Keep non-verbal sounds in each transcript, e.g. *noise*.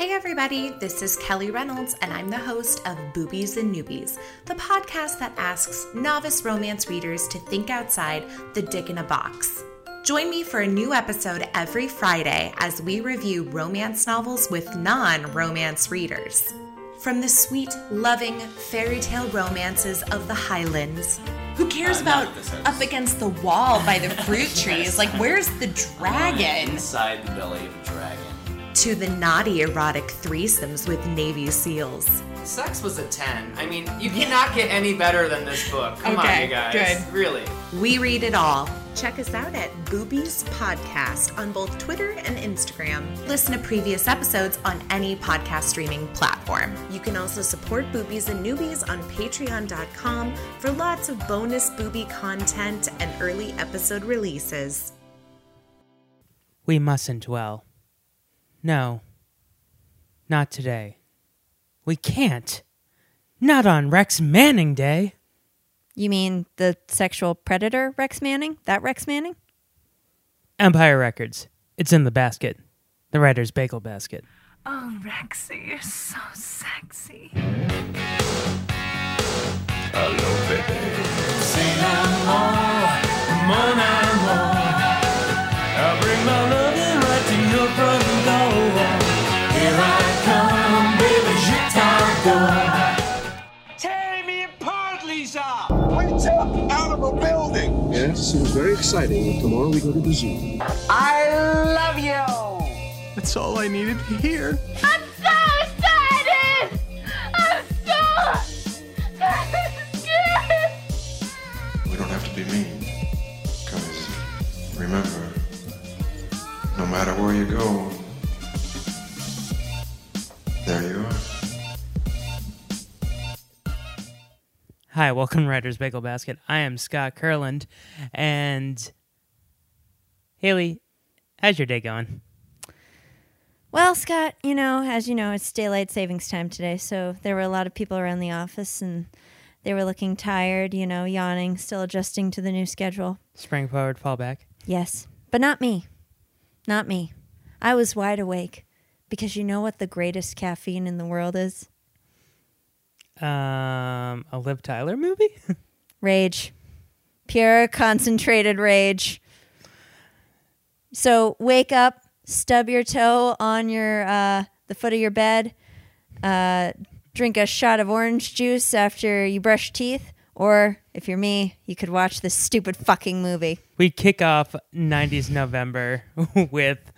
Hey everybody, this is Kelly Reynolds, and I'm the host of Boobies and Newbies, the podcast that asks novice romance readers to think outside the dick in a box. Join me for a new episode every Friday as we review romance novels with non romance readers. From the sweet, loving fairy tale romances of the Highlands. Who cares about not the sense. up against the wall by the fruit *laughs* trees? Like, where's the dragon? Inside the belly of a dragon. To the naughty erotic threesomes with Navy SEAls. Sex was a 10. I mean, you cannot get any better than this book. Come on, you guys. good. Really. We read it all. Check us out at Boobies Podcast on both Twitter and Instagram. Listen to previous episodes on any podcast streaming platform. You can also support Boobies and Newbies on patreon.com for lots of bonus booby content and early episode releases. We mustn't dwell. No. Not today. We can't. Not on Rex Manning Day. You mean the sexual predator Rex Manning? That Rex Manning? Empire Records. It's in the basket. The writer's bagel basket. Oh, Rexy, you're so sexy. Tearing me apart, Lisa! We jumped out of a building. Yes, seems very exciting. Tomorrow we go to the zoo. I love you! That's all I needed to hear. I'm so excited! I'm so scared! We don't have to be mean. Because remember, no matter where you go, there you are. Hi, welcome to Writer's Bagel Basket. I am Scott Kurland. And Haley, how's your day going? Well, Scott, you know, as you know, it's daylight savings time today, so there were a lot of people around the office and they were looking tired, you know, yawning, still adjusting to the new schedule. Spring forward, fall back. Yes, but not me. Not me. I was wide awake because you know what the greatest caffeine in the world is? Um, a Liv Tyler movie? *laughs* Rage. Pure concentrated rage. So wake up, stub your toe on your uh, the foot of your bed, uh, drink a shot of orange juice after you brush teeth, or if you're me, you could watch this stupid fucking movie. we kick off 90s November *laughs* with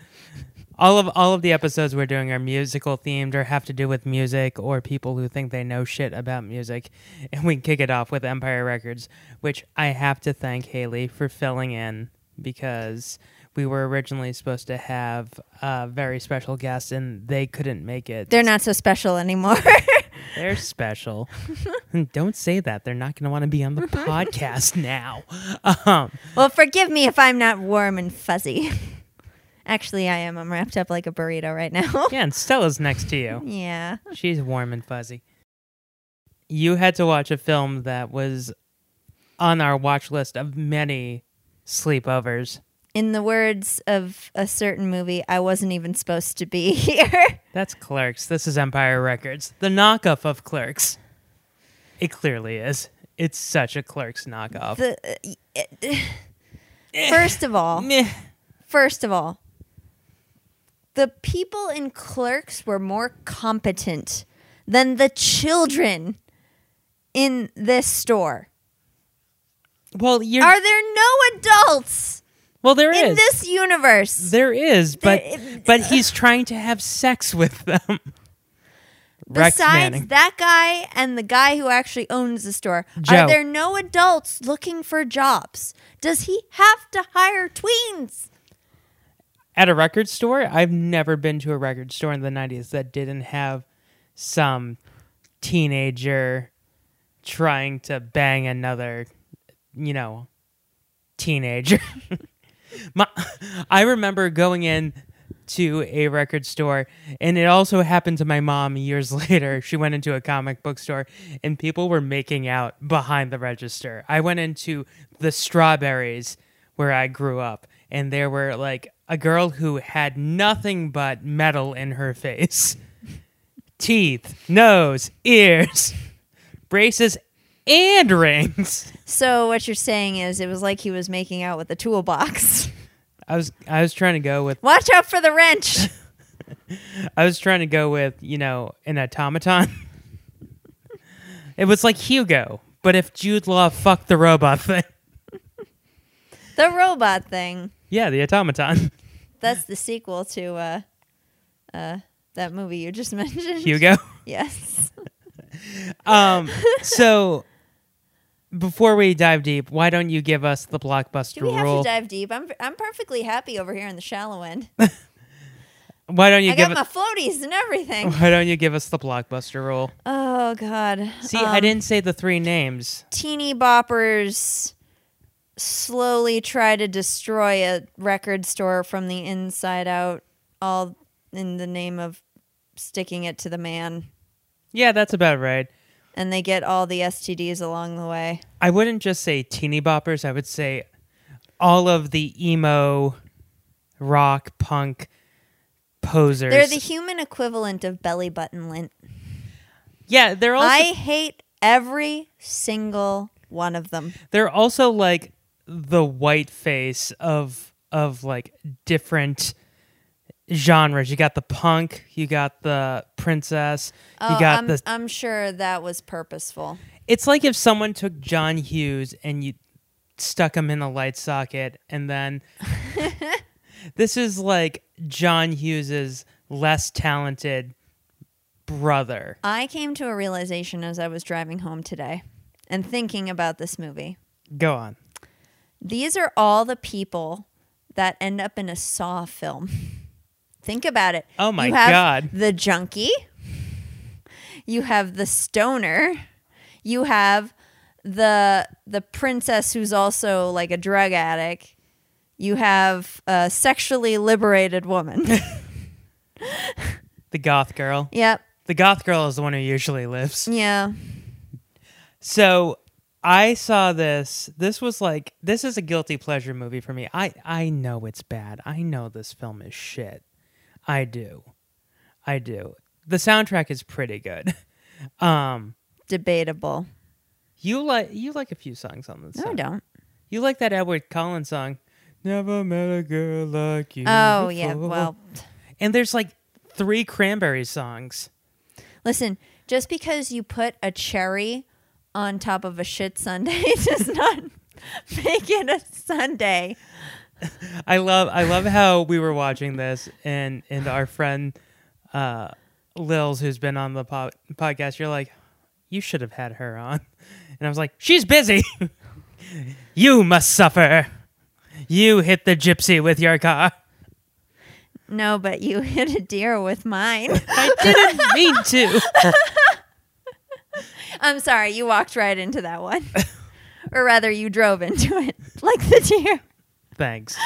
all of all of the episodes we're doing are musical themed or have to do with music or people who think they know shit about music. *laughs* And we kick it off with Empire Records, which I have to thank Haley for filling in because we were originally supposed to have a very special guest and they couldn't make it. They're not so special anymore. *laughs* They're special. *laughs* Don't say that. They're not going to want to be on the podcast now. Um, well, forgive me if I'm not warm and fuzzy. Actually, I am. I'm wrapped up like a burrito right now. *laughs* yeah, and Stella's next to you. yeah. She's warm and fuzzy. You had to watch a film that was on our watch list of many sleepovers. In the words of a certain movie, I wasn't even supposed to be *laughs* here. That's Clerks. This is Empire Records, the knockoff of Clerks. It clearly is. It's such a Clerks knockoff. the, uh, *sighs* first of all, *laughs* first of all, the people in Clerks were more competent than the children in this store. Well, you're Are there no adults well. There is in this universe? there is, but There- but he's trying to have sex with them. *laughs* Besides that guy and the guy who actually owns the store, Joe. are there no adults looking for jobs? Does he have to hire tweens? At a record store, I've never been to a record store in the 90s that didn't have some teenager trying to bang another, you know, teenager. *laughs* My, I remember going in to a record store and it also happened to my mom years *laughs* later. She went into a comic book store and people were making out behind the register. I went into the Strawberries where I grew up and there were like a girl who had nothing but metal in her face teeth, nose, ears, braces, and rings. So what you're saying is it was like he was making out with a toolbox. I was I was trying to go with Watch out for the wrench. *laughs* I was trying to go with, you know, an automaton. it was like Hugo, but if Jude Law fucked the robot thing. the robot thing. Yeah, the automaton. *laughs* That's the sequel to uh uh that movie you just *laughs* mentioned. Hugo. Yes. *laughs* Um so before we dive deep, why don't you give us the blockbuster Do we have rule? to dive deep? I'm I'm perfectly happy over here in the shallow end. why don't you I give got my floaties and everything. Why don't you give us the blockbuster rule? Oh God. See, I Um, didn't say the three names. teeny boppers slowly try to destroy a record store from the inside out, all in the name of sticking it to the man. Yeah, that's about right. And they get all the STDs along the way. I wouldn't just say teeny boppers. I would say all of the emo, rock, punk posers. They're the human equivalent of belly button lint. yeah, they're also I hate every single one of them. they're also like the white face of of like different genres. You got the punk, you got the princess, Oh, you got I'm, the I'm sure that was purposeful. It's like if someone took John Hughes and you stuck him in a light socket and then *laughs* this is like John Hughes's less talented brother. I came to a realization as I was driving home today and thinking about this movie. Go on. These are all the people that end up in a Saw film. *laughs* Think about it. Oh my you have God. The junkie. You have the stoner. You have the the princess who's also like a drug addict. You have a sexually liberated woman. *laughs* The goth girl. yep. The goth girl is the one who usually lives. Yeah. So I saw this. This was like this is a guilty pleasure movie for me. I I know it's bad. I know this film is shit. I do. I do. The soundtrack is pretty good. *laughs* Um Debatable. you like you like a few songs on this. No, I don't. You like that Edwyn Collins song. Never met a girl like you. Oh yeah. Well, And there's like three cranberry songs. Listen, just because you put a cherry on top of a shit sundae *laughs* does not make it a sundae. I love I love how we were watching this and and our friend uh Lils who's been on the po- podcast you're like you should have had her on. And I was like she's busy. *laughs* you must suffer. You hit the gypsy with your car. No, but you hit a deer with mine. *laughs* I didn't mean to. I'm sorry, you walked right into that one. *laughs* or rather, you drove into it *laughs* like the deer. Thanks.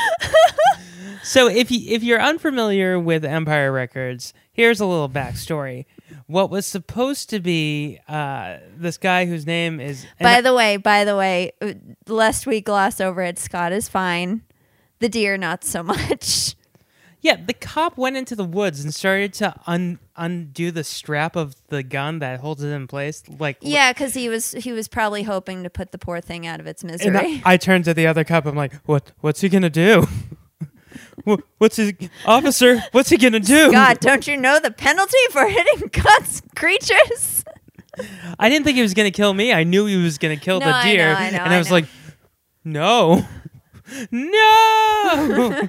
so if you if you're unfamiliar with Empire Records, here's a little backstory. What was supposed to be uh, this guy whose name is By the way, by the way, uh, lest we gloss over it, Scott is fine. The deer, not so *laughs* much. Yeah, the cop went into the woods and started to un- undo the strap of the gun that holds it in place. Like Yeah, because he was he was probably hoping to put the poor thing out of its misery. I, I turned to the other cop. I'm like, what? What's he gonna do? *laughs* What's his officer? What's he gonna do? God, don't you know the penalty for hitting *laughs* God's creatures? *laughs* I didn't think he was gonna kill me. I knew he was gonna kill No, the I deer, know, I know, and I I was know. like, "No, no."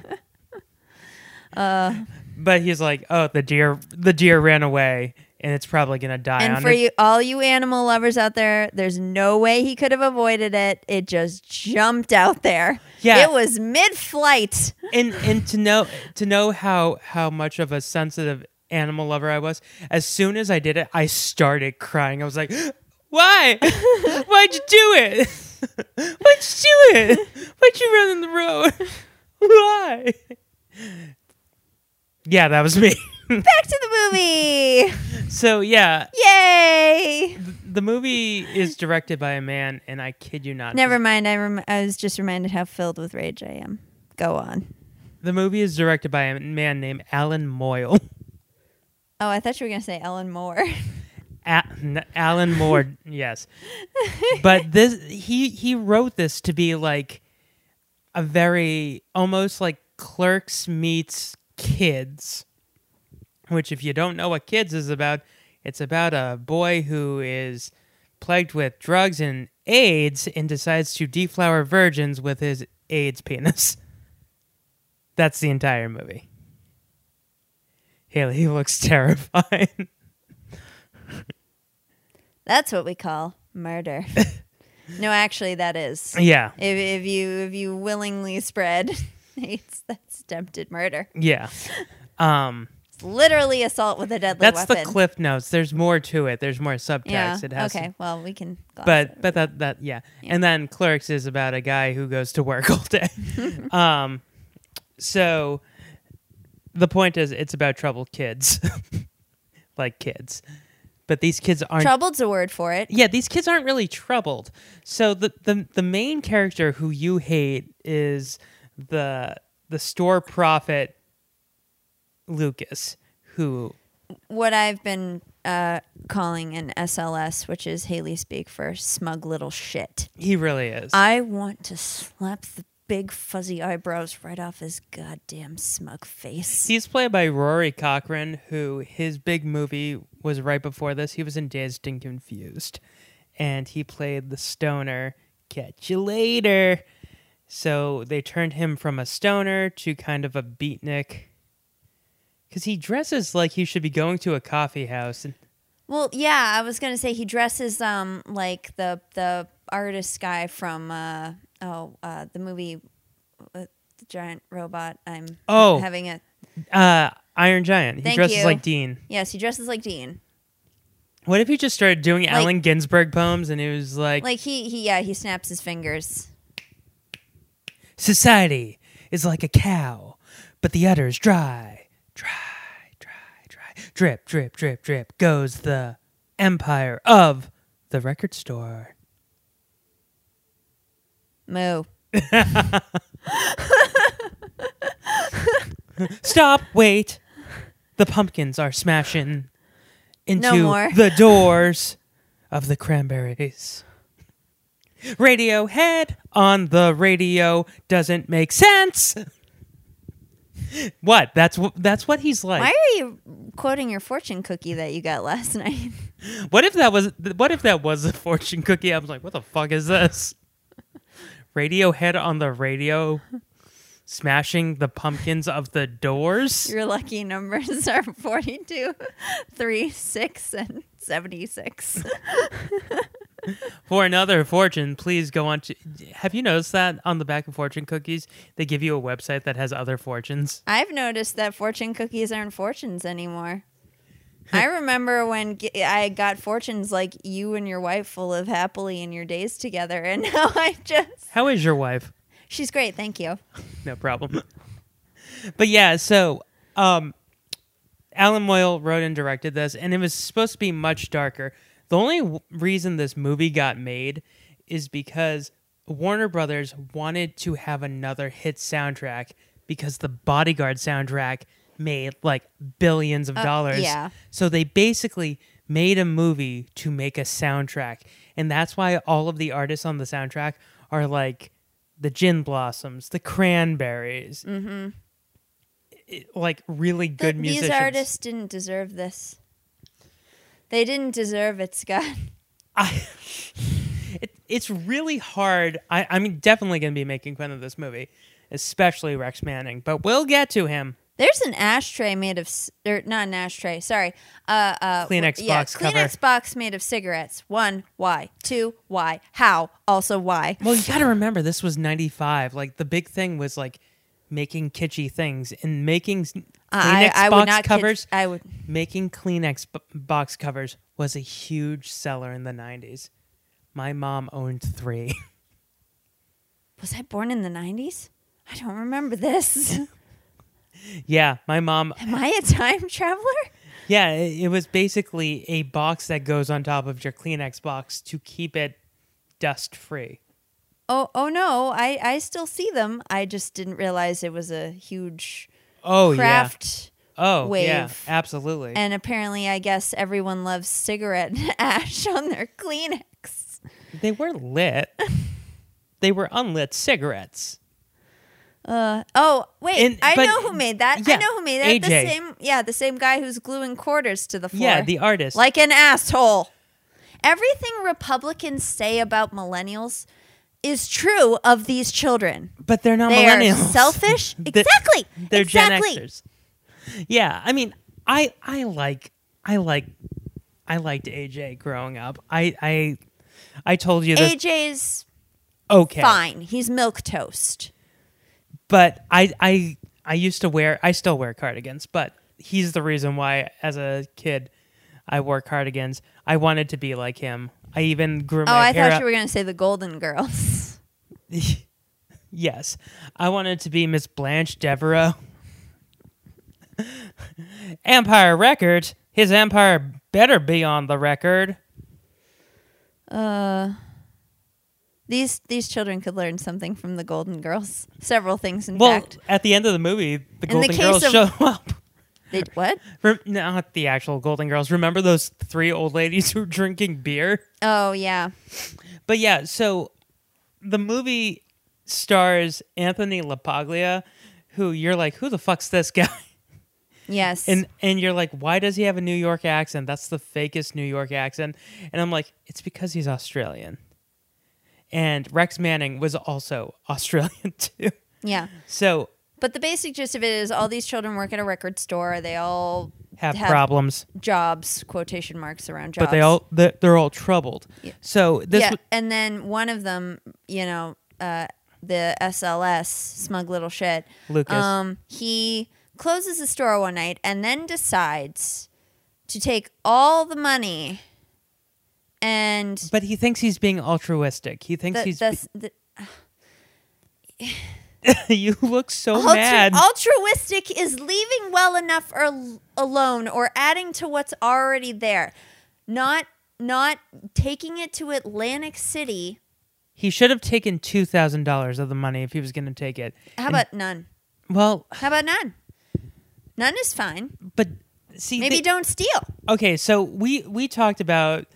Uh, but he's like, "Oh, the deer, the deer ran away, and it's probably gonna die." and for it." you, all you animal lovers out there, there's no way he could have avoided it. It just jumped out there. Yeah. it was mid-flight. and and to know to know how how much of a sensitive animal lover I was, as soon as I did it, I started crying. I was like, *gasps* "Why? *laughs* Why'd you do it? *laughs* Why'd you do it? Why'd you run in the road? *laughs* Why?" Yeah, that was me. *laughs* Back to the movie. so yeah, Yay! the movie is directed by a man, and I kid you not, Never mind. I rem- I was just reminded how filled with rage I am. Go on. The movie is directed by a man named Allan Moyle. *laughs* Oh, I thought you were gonna say Ellen Moore. A- n- Alan Moore, *laughs* yes. But this he he wrote this to be like a very almost like Clerks meets Kids, which if you don't know what Kids is about, it's about a boy who is plagued with drugs and AIDS and decides to deflower virgins with his AIDS penis. *laughs* That's the entire movie. Haley he looks *laughs* terrified. That's what we call murder. *laughs* no, actually, that is. yeah. If, if you if you willingly spread AIDS, that's attempted murder. Yeah. Um It's literally assault with a deadly weapon. that's weapon. the cliff notes. There's more to it. There's more subtext. Yeah. It has okay. Well, we can. but it. but that that yeah. And then Clerks is about a guy who goes to work *laughs* all day. *laughs* um so the point is it's about troubled kids. *laughs* like kids. But these kids aren't troubled's a word for it. yeah, these kids aren't really troubled. So the the the main character who you hate is the the store prophet Lucas, who What I've been uh, calling an SLS, which is Haley speak for smug little shit. he really is. I want to slap the big fuzzy eyebrows right off his goddamn smug face. He's played by Rory Cochrane, who his big movie was right before this. He was in Dazed and Confused, and he played the stoner. Catch you later. So they turned him from a stoner to kind of a beatnik. Because he dresses like he should be going to a coffee house. And Well, yeah, I was gonna say he dresses um like the the artist guy from uh oh uh the movie with the giant robot. I'm Oh. having a uh, Iron Giant. He Thank dresses you. like Dean. yes, he dresses like Dean. What if he just started doing Allen Ginsberg poems and he was like, Like he he yeah he snaps his fingers. Society is like a cow, but the udder's dry, dry, dry, dry. Drip, drip, drip, drip goes the empire of the record store. Moo. *laughs* Stop, wait. The pumpkins are smashing into No more. the doors of the cranberries. Radiohead on the radio doesn't make sense. What? That's what that's what he's like. Why are you quoting your fortune cookie that you got last *laughs* night? What if that was what if that was a fortune cookie? I was like, what the fuck is this? Radiohead on the radio smashing the pumpkins of the doors? Your lucky numbers are *laughs* 42, 3, 6, and 76. *laughs* For another fortune, please go on to Have you noticed that on the back of fortune cookies, they give you a website that has other fortunes? I've noticed that fortune cookies aren't fortunes anymore. *laughs* I remember when g- I got fortunes like you and your wife will live happily in your days together, and *laughs* now I just. How is your wife? She's great, thank you. *laughs* no problem. but yeah, so um, Allan Moyle wrote and directed this, and it was supposed to be much darker. The only w- reason this movie got made is because Warner Brothers wanted to have another hit soundtrack because the Bodyguard soundtrack made like billions of dollars. yeah. So they basically made a movie to make a soundtrack. And that's why all of the artists on the soundtrack are like the Gin Blossoms, the Cranberries. Mm-hmm. Like really good Th- musicians. These artists didn't deserve this. They didn't deserve it, Scott. *laughs* I, it, it's really hard. I, I'm definitely going to be making fun of this movie, especially Rex Manning, but we'll get to him. There's an ashtray made of, or not an ashtray. Sorry, uh, uh, Kleenex yeah, box cover. Kleenex box made of cigarettes. One, why? Two, why? How? Also, why? Well, you got to remember, this was 95. Like, the big thing was like making kitschy things and making Kleenex I, I would box covers. I would. making Kleenex b- box covers was a huge seller in the 90s. My mom owned three. *laughs* Was I born in the '90s? I don't remember this. *laughs* yeah, my mom. Am I a time traveler? Yeah, it, it was basically a box that goes on top of your Kleenex box to keep it dust free. Oh, oh no! I I still see them. I just didn't realize it was a huge Oh, craft oh, wave. yeah, absolutely. And apparently, I guess everyone loves cigarette *laughs* ash on their Kleenex. they were lit. they were unlit cigarettes. Uh, oh, wait. And- I know who made that. yeah, I know who made that. The same, yeah, the same guy who's gluing quarters to the floor. Yeah, the artist. like an asshole. Everything Republicans say about millennials is true of these children. but they're not They are millennials. *laughs* selfish. *laughs* They- Exactly. They're exactly. Gen Xers. Yeah, I mean, I I like I like I liked AJ growing up. I I I told you this. AJ's okay, fine. He's milk toast. but I I I used to wear I still wear cardigans, but he's the reason why as a kid I wore cardigans. I wanted to be like him. I even grew Oh, I thought you were going to say the Golden Girls. *laughs* Yes, I wanted to be Miss Blanche Devereaux. *laughs* Empire record. His empire better be on the record. Uh, these these children could learn something from the Golden Girls. Several things, in Well, fact. at the end of the movie, the the Golden case Girls of- show *laughs* up. They what? Rem- not the actual Golden Girls. Remember those three old ladies who were drinking beer? Oh yeah. But yeah, so the movie stars Anthony LaPaglia, who you're like, who the fuck's this guy? Yes. And and you're like, why does he have a New York accent? That's the fakest New York accent. And I'm like, it's because he's Australian. And Rex Manning was also *laughs* Australian too. yeah. So But the basic gist of it is all these children work at a record store. They all have, Have- problems, jobs, quotation marks around jobs. but they all they're, they're all troubled. So this yeah, w- and then one of them, you know, uh, the SLS, smug little shit. Lucas. Um, he closes the store one night and then decides to take all the money and but he thinks he's being altruistic. He thinks the, he's the, the, *laughs* you look so altru- mad. altruistic is leaving well enough or, alone or adding to what's already there, not not taking it to Atlantic City. he should have taken two thousand dollars of the money if he was going to take it. How And- about none? well? How about none? None is fine. But see, Maybe they- don't steal. Okay, so we we talked about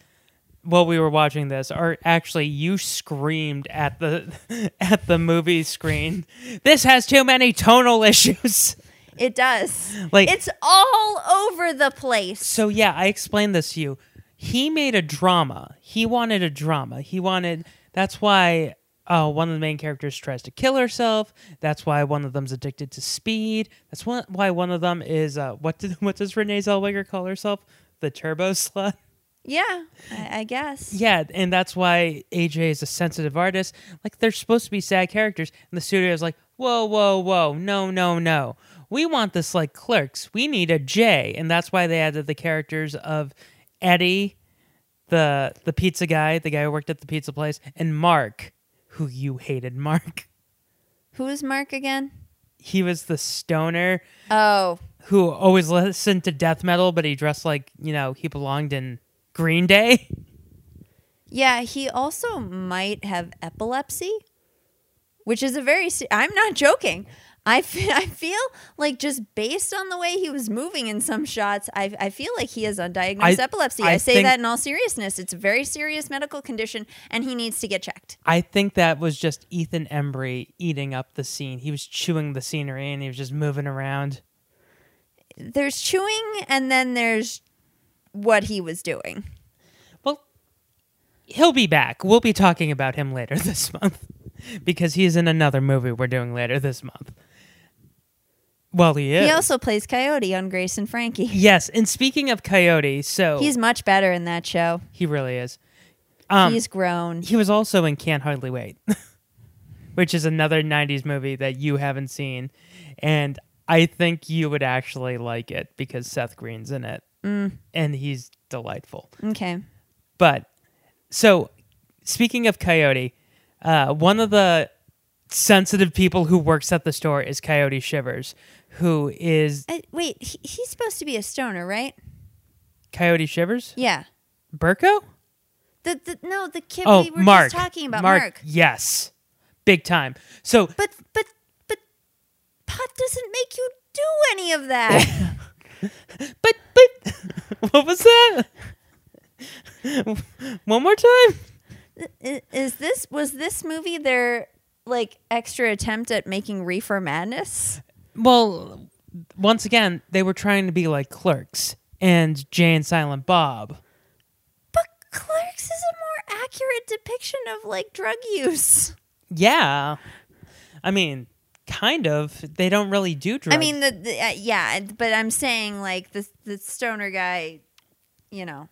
while we were watching this, or actually, you screamed at the *laughs* at the movie screen. This has too many tonal issues. It does. Like- it's all over the place. So yeah, I explained this to you. He made a drama. He wanted a drama. He wanted. That's why uh, one of the main characters tries to kill herself. That's why one of them's addicted to speed. That's one, why one of them is uh, what did *laughs* what does Renee Zellweger call herself? The turbo slut. Yeah, I, I guess. Yeah, and that's why AJ is a sensitive artist. Like they're supposed to be sad characters, and the studio is like, whoa, whoa, whoa, no, no, no. We want this like Clerks. We need a J, and that's why they added the characters of Eddie, the the pizza guy, the guy who worked at the pizza place, and Mark, who you hated. Mark. Who is Mark again? He was the stoner Oh, who always listened to death metal, but he dressed like you know he belonged in Green Day. yeah. He also might have epilepsy, which is a very. se- I'm not joking. I *laughs* I feel like just based on the way he was moving in some shots, I, I feel like he has undiagnosed I- epilepsy. I, I say think- that in all seriousness. It's a very serious medical condition, and he needs to get checked. I think that was just Ethan Embry eating up the scene. He was chewing the scenery and he was just moving around. There's chewing, and then there's what he was doing. Well, he'll be back. We'll be talking about him later *laughs* this month because he's in another movie we're doing later this month. Well, he is. He also plays Coyote on Grace and Frankie. *laughs* yes, and speaking of Coyote, so He's much better in that show. he really is. Um, He's grown. he was also in Can't Hardly Wait, *laughs* which is another 90s movie that you haven't seen. And I think you would actually like it because Seth Green's in it. Mm. And he's delightful. Okay. But so, speaking of Coyote, uh, one of the sensitive people who works at the store is Coyote Shivers, who is I, wait, he, he's supposed to be a stoner, right? Coyote Shivers? Yeah. Berko? The, the no, the kid Oh, we were Mark. just talking about, Mark. Mark. Yes, big time. So But but but pot doesn't make you do any of that. *laughs* but *laughs* what was that? One more time. Is this was this movie their like extra attempt at making Reefer Madness? Well, once again, they were trying to be like Clerks and Jay and Silent Bob. But Clerks is a more accurate depiction of like drug use. Yeah, I mean, kind of. They don't really do drugs. I mean, the, the uh, yeah, but I'm saying like the the stoner guy, you know,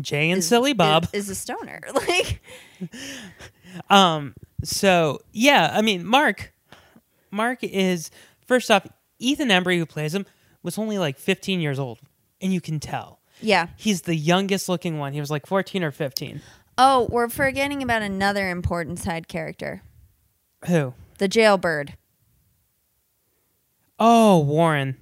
Jay and is- Silly Bob. is, is a stoner. *laughs* Like, Um. So yeah, I mean, Mark. Mark is first off. Ethan Embry, who plays him, was only like 15 years old, and you can tell yeah. he's the youngest looking one. He was like 14 or 15. Oh, we're forgetting about another important side character, Who? The jailbird. Oh, Warren.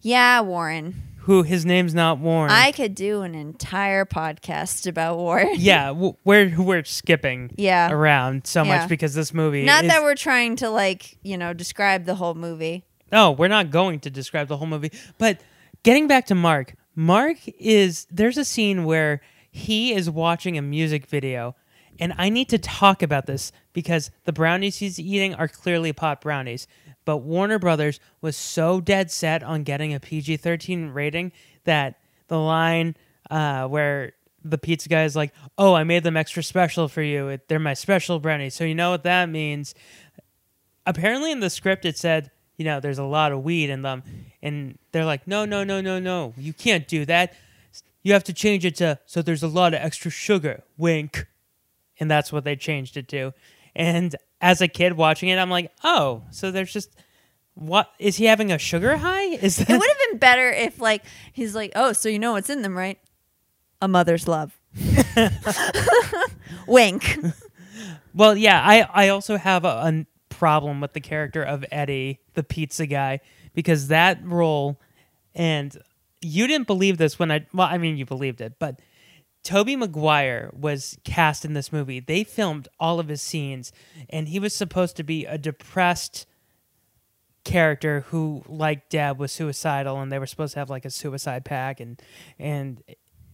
Yeah, Warren. Who? His name's not Warren. I could do an entire podcast about Warren. yeah, w- we're we're skipping Yeah. around so Yeah. much because this movie. Not is, that we're trying to like, you know, describe the whole movie. No, we're not going to describe the whole movie. But getting back to Mark, Mark is there's a scene where he is watching a music video, and I need to talk about this because the brownies he's eating are clearly pot brownies. But Warner Brothers was so dead set on getting a PG 13 rating that the line uh, where the pizza guy is like, Oh, I made them extra special for you. They're my special brownies. So you know what that means apparently in the script it said you know there's a lot of weed in them and they're like no no no no no you can't do that you have to change it to so there's a lot of extra sugar wink and that's what they changed it to and as a kid watching it i'm like oh so there's just what is he having a sugar high *laughs* is that It would have been better if like he's like, "Oh, so you know what's in them, right? A mother's love." *laughs* Wink. Well, yeah, I I also have a, a problem with the character of Eddie, the pizza guy, because that role, and you didn't believe this when I well, I mean you believed it, but Tobey Maguire was cast in this movie. They filmed all of his scenes, and he was supposed to be a depressed character who, like Deb, was suicidal, and they were supposed to have like a suicide pack, and and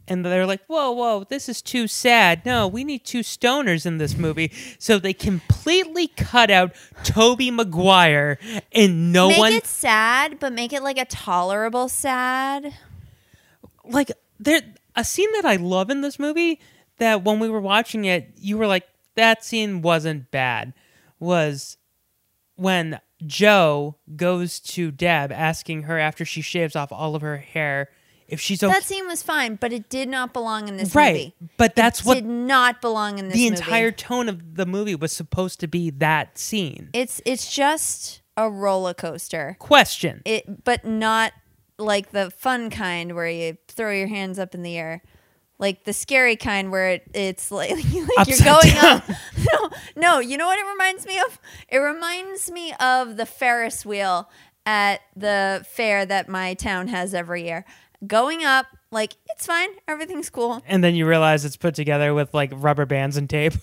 and they're like, "Whoa, whoa, this is too sad. No, we need two stoners in this movie." So they completely cut out Tobey Maguire, and no make one it sad, but make it like a tolerable sad. like there a scene that I love in this movie that when we were watching it, you were like, that scene wasn't bad. Was when Joe goes to Deb asking her after she shaves off all of her hair if she's okay. That scene was fine, but it did not belong in this right, movie. but that's It what did not belong in this the movie. entire tone of the movie was supposed to be. That scene. It's it's just a roller coaster. Question. It but not like the fun kind where you throw your hands up in the air. Like the scary kind where it, it's like, *laughs* like you're going down. up. *laughs* No, no, you know what it reminds me of? It reminds me of the Ferris wheel at the fair that my town has every year. Going up, like it's fine, everything's cool. and then you realize it's put together with like rubber bands and tape.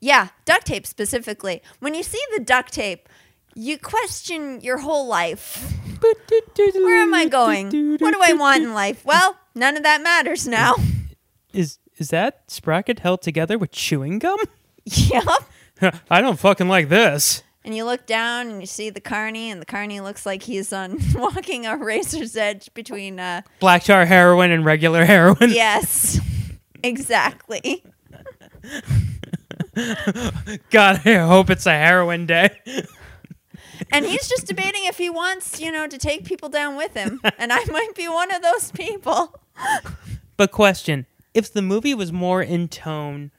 Yeah, duct tape specifically. When you see the duct tape, you question your whole life. Where am I going? What do I want in life? Well, none of that matters now. *laughs* Is is that sprocket held together with chewing gum? yep. *laughs* I don't fucking like this. And you look down and you see the carney, and the carney looks like he's on *laughs* walking a razor's edge between. Uh, Black tar heroin and regular heroin. yes, exactly. God, I hope it's a heroin day. And he's just debating if he wants, you know, to take people down with him. *laughs* And I might be one of those people. But question: If the movie was more in tone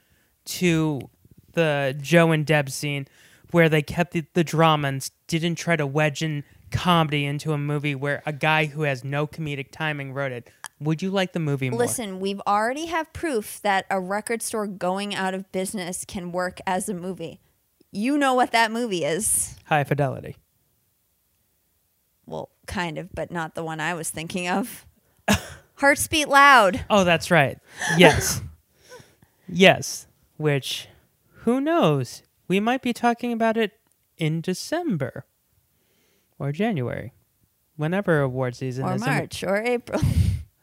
to the Joe and Deb scene, where they kept the, the drama and didn't try to wedge in comedy into a movie where a guy who has no comedic timing wrote it, would you like the movie more? Listen, we've already have proof that a record store going out of business can work as a movie. You know what that movie is. High fidelity. Well, kind of, but not the one I was thinking of. *laughs* Hearts Beat Loud. Oh, that's right. Yes. *laughs* yes. Which, who knows? We might be talking about it in December or January whenever award season or is. March or April. *laughs*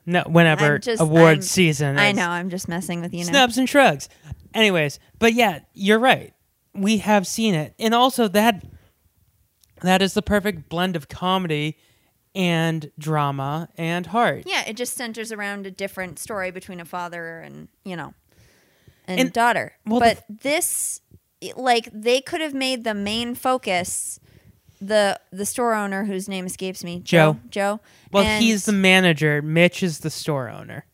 No, whenever just- award I'm- season. I know. I'm just messing with you now. snubs and shrugs. Anyways, but yeah, you're right. We have seen it, and also that that is the perfect blend of comedy and drama and heart. Yeah, it just centers around a different story between a father and you know, and, And- daughter. well, the but this, like, they could have made the main focus the the store owner whose name escapes me, Joe. Joe. Well, and he's the manager. Mitch is the store owner.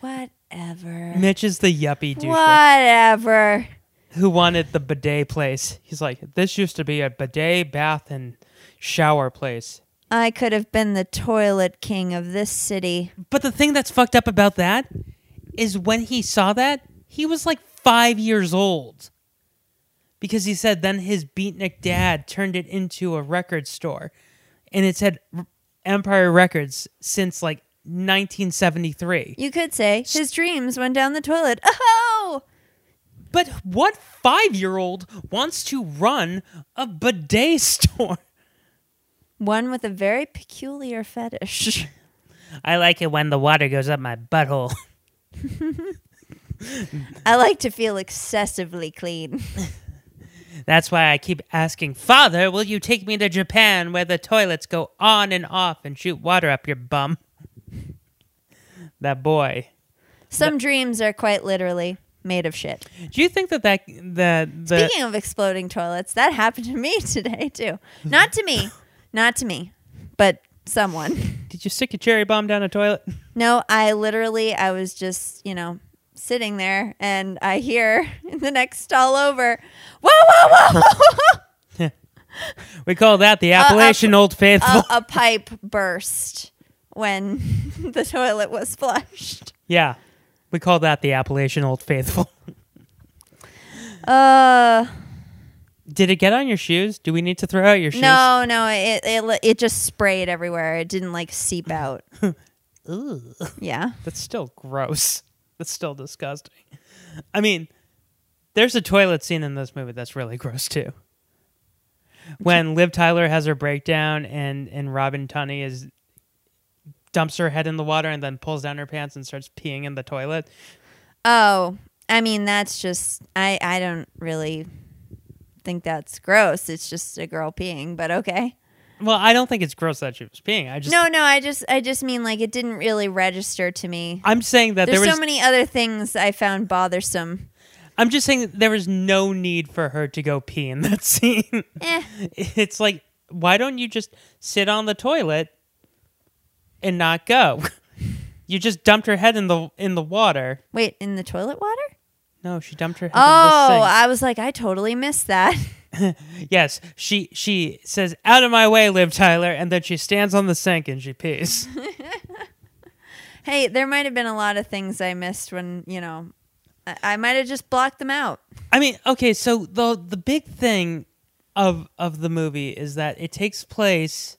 whatever. Mitch is the yuppie douche Whatever. Who wanted the bidet place. He's like, this used to be a bidet, bath, and shower place. I could have been the toilet king of this city. But the thing that's fucked up about that is when he saw that, he was like five years old. Because he said then his beatnik dad turned it into a record store. And it said Empire Records since like 1973. You could say his dreams went down the toilet. *laughs* Oh, But what five year old wants to run a bidet *laughs* store? one with a very peculiar fetish. *laughs* I like it when the water goes up my butthole. *laughs* I like to feel excessively clean. That's why I keep asking, Father, will you take me to Japan where the toilets go on and off and shoot water up your bum? that boy. Some dreams are quite literally made of shit. Do you think that that the the Speaking of exploding toilets, that happened to me *laughs* today too. Not to me, not to me, but someone. did you stick a cherry bomb down a toilet? No, I literally, I was just, you know, sitting there, and I hear in *laughs* the next stall over, whoa, whoa, whoa, *laughs* We call that the Appalachian Old Faithful. a, a pipe burst when the toilet was flushed. yeah, we call that the Appalachian Old Faithful. *laughs* Uh, Did it get on your shoes? Do we need to throw out your shoes? no, no, it, it it just sprayed everywhere. It didn't like seep *laughs* out. Yeah. That's still gross. *laughs* That's still disgusting. I mean, there's a toilet scene in this movie that's really gross too. When Liv Tyler has her breakdown and and Robin Tunney is dumps her head in the water and then pulls down her pants and starts peeing in the toilet. Oh, I mean that's just I I don't really think that's gross. It's just a girl peeing, but okay. Well, I don't think it's gross that she was peeing. I just No, no, I just I just mean like it didn't really register to me. I'm saying that There's there was so many other things I found bothersome. I'm just saying there was no need for her to go pee in that *laughs* scene. Eh. It's like, why don't you just sit on the toilet and not go? *laughs* You just dumped her head in the in the water. Wait, in the toilet water? No, she dumped her head Oh, in the oh, I was like, I totally missed that. *laughs* *laughs* yes, she she says, "Out of my way, Liv Tyler," and then she stands on the sink and she pees. hey, there might have been a lot of things I missed when you know, I, I might have just blocked them out. I mean, okay, so the the big thing of of the movie is that it takes place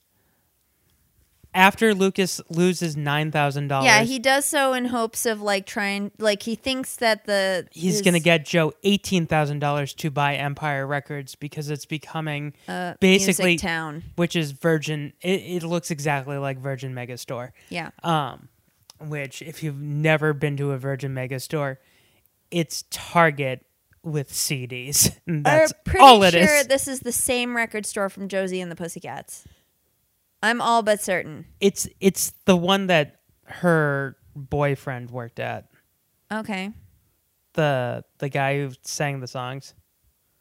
after Lucas loses nine thousand dollars. Yeah, he does so in hopes of like trying, like he thinks that the he's his- going to get Joe eighteen thousand dollars to buy Empire Records because it's becoming Uh, basically Town. which is Virgin. It, it looks exactly like Virgin Megastore. Yeah. Um, which if you've never been to a Virgin Megastore, it's Target with CDs. *laughs* That's pretty all it is. sure this is the same record store from Josie and the Pussycats. I'm all but certain. It's it's the one that her boyfriend worked at. Okay. The the guy who sang the songs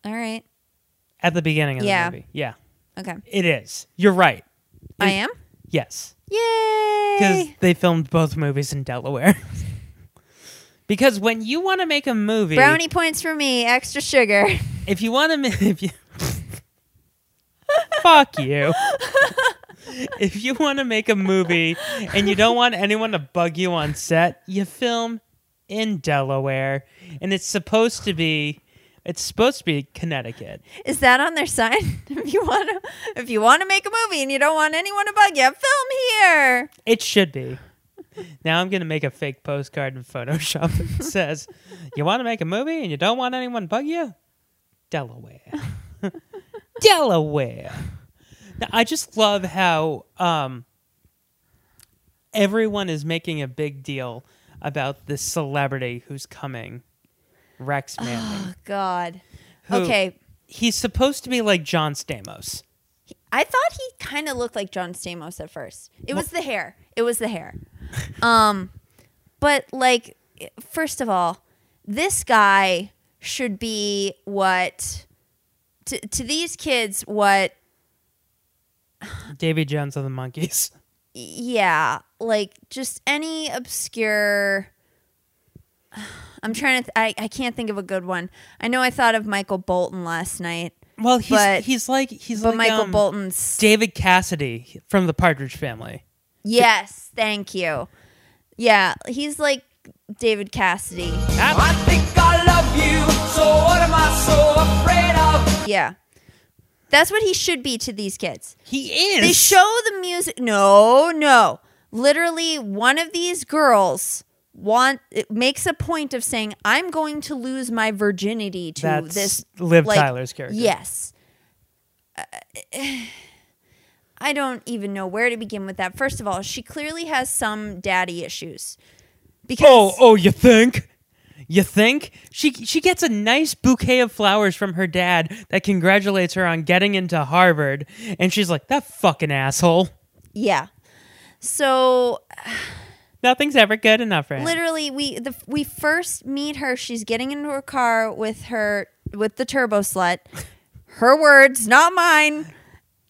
All right. at the beginning of Yeah. the movie. Yeah. Okay. It is. You're right. I am? Yes. Yay! Because they filmed both movies in Delaware. *laughs* because when you want to make a movie, Brownie points for me, extra sugar. if you want to, *laughs* if you, *laughs* fuck you. *laughs* if you want to make a movie and you don't want anyone to bug you on set, you film in Delaware, and it's supposed to be, it's supposed to be Connecticut. Is that on their sign? *laughs* if you want to if you want to make a movie and you don't want anyone to bug you, film here. It should be. Now I'm gonna make a fake postcard in Photoshop that *laughs* says, "You want to make a movie and you don't want anyone to bug you? Delaware, Delaware." I just love how um, everyone is making a big deal about this celebrity who's coming, Rex Manning. Oh God. who- Okay. He's supposed to be like John Stamos. I thought he kind of looked like John Stamos at first. It was the hair. It was the hair. *laughs* um, but like, first of all, this guy should be what to to these kids what Davy Jones of the Monkees. *laughs* yeah like just any obscure *sighs* i'm trying to th- I, I can't think of a good one i know i thought of michael bolton last night Well, he's But- he's like he's but like michael um, bolton's David Cassidy from the Partridge Family. yes thank you yeah he's like david cassidy I think I love you, so what am I so afraid of? yeah that's what he should be to these kids He is. they show the music no no literally one of these girls want it makes a point of saying i'm going to lose my virginity to That's this Liv like- Tyler's character. yes Uh, i don't even know where to begin with that first of all she clearly has some daddy issues because Oh, oh, you think? You think? She she gets a nice bouquet of flowers from her dad that congratulates her on getting into Harvard, and she's like, "That fucking asshole." yeah. So *sighs* Nothing's ever good enough for him. literally we the we first meet her. She's getting into her car with her with the turbo slut. Her words not mine.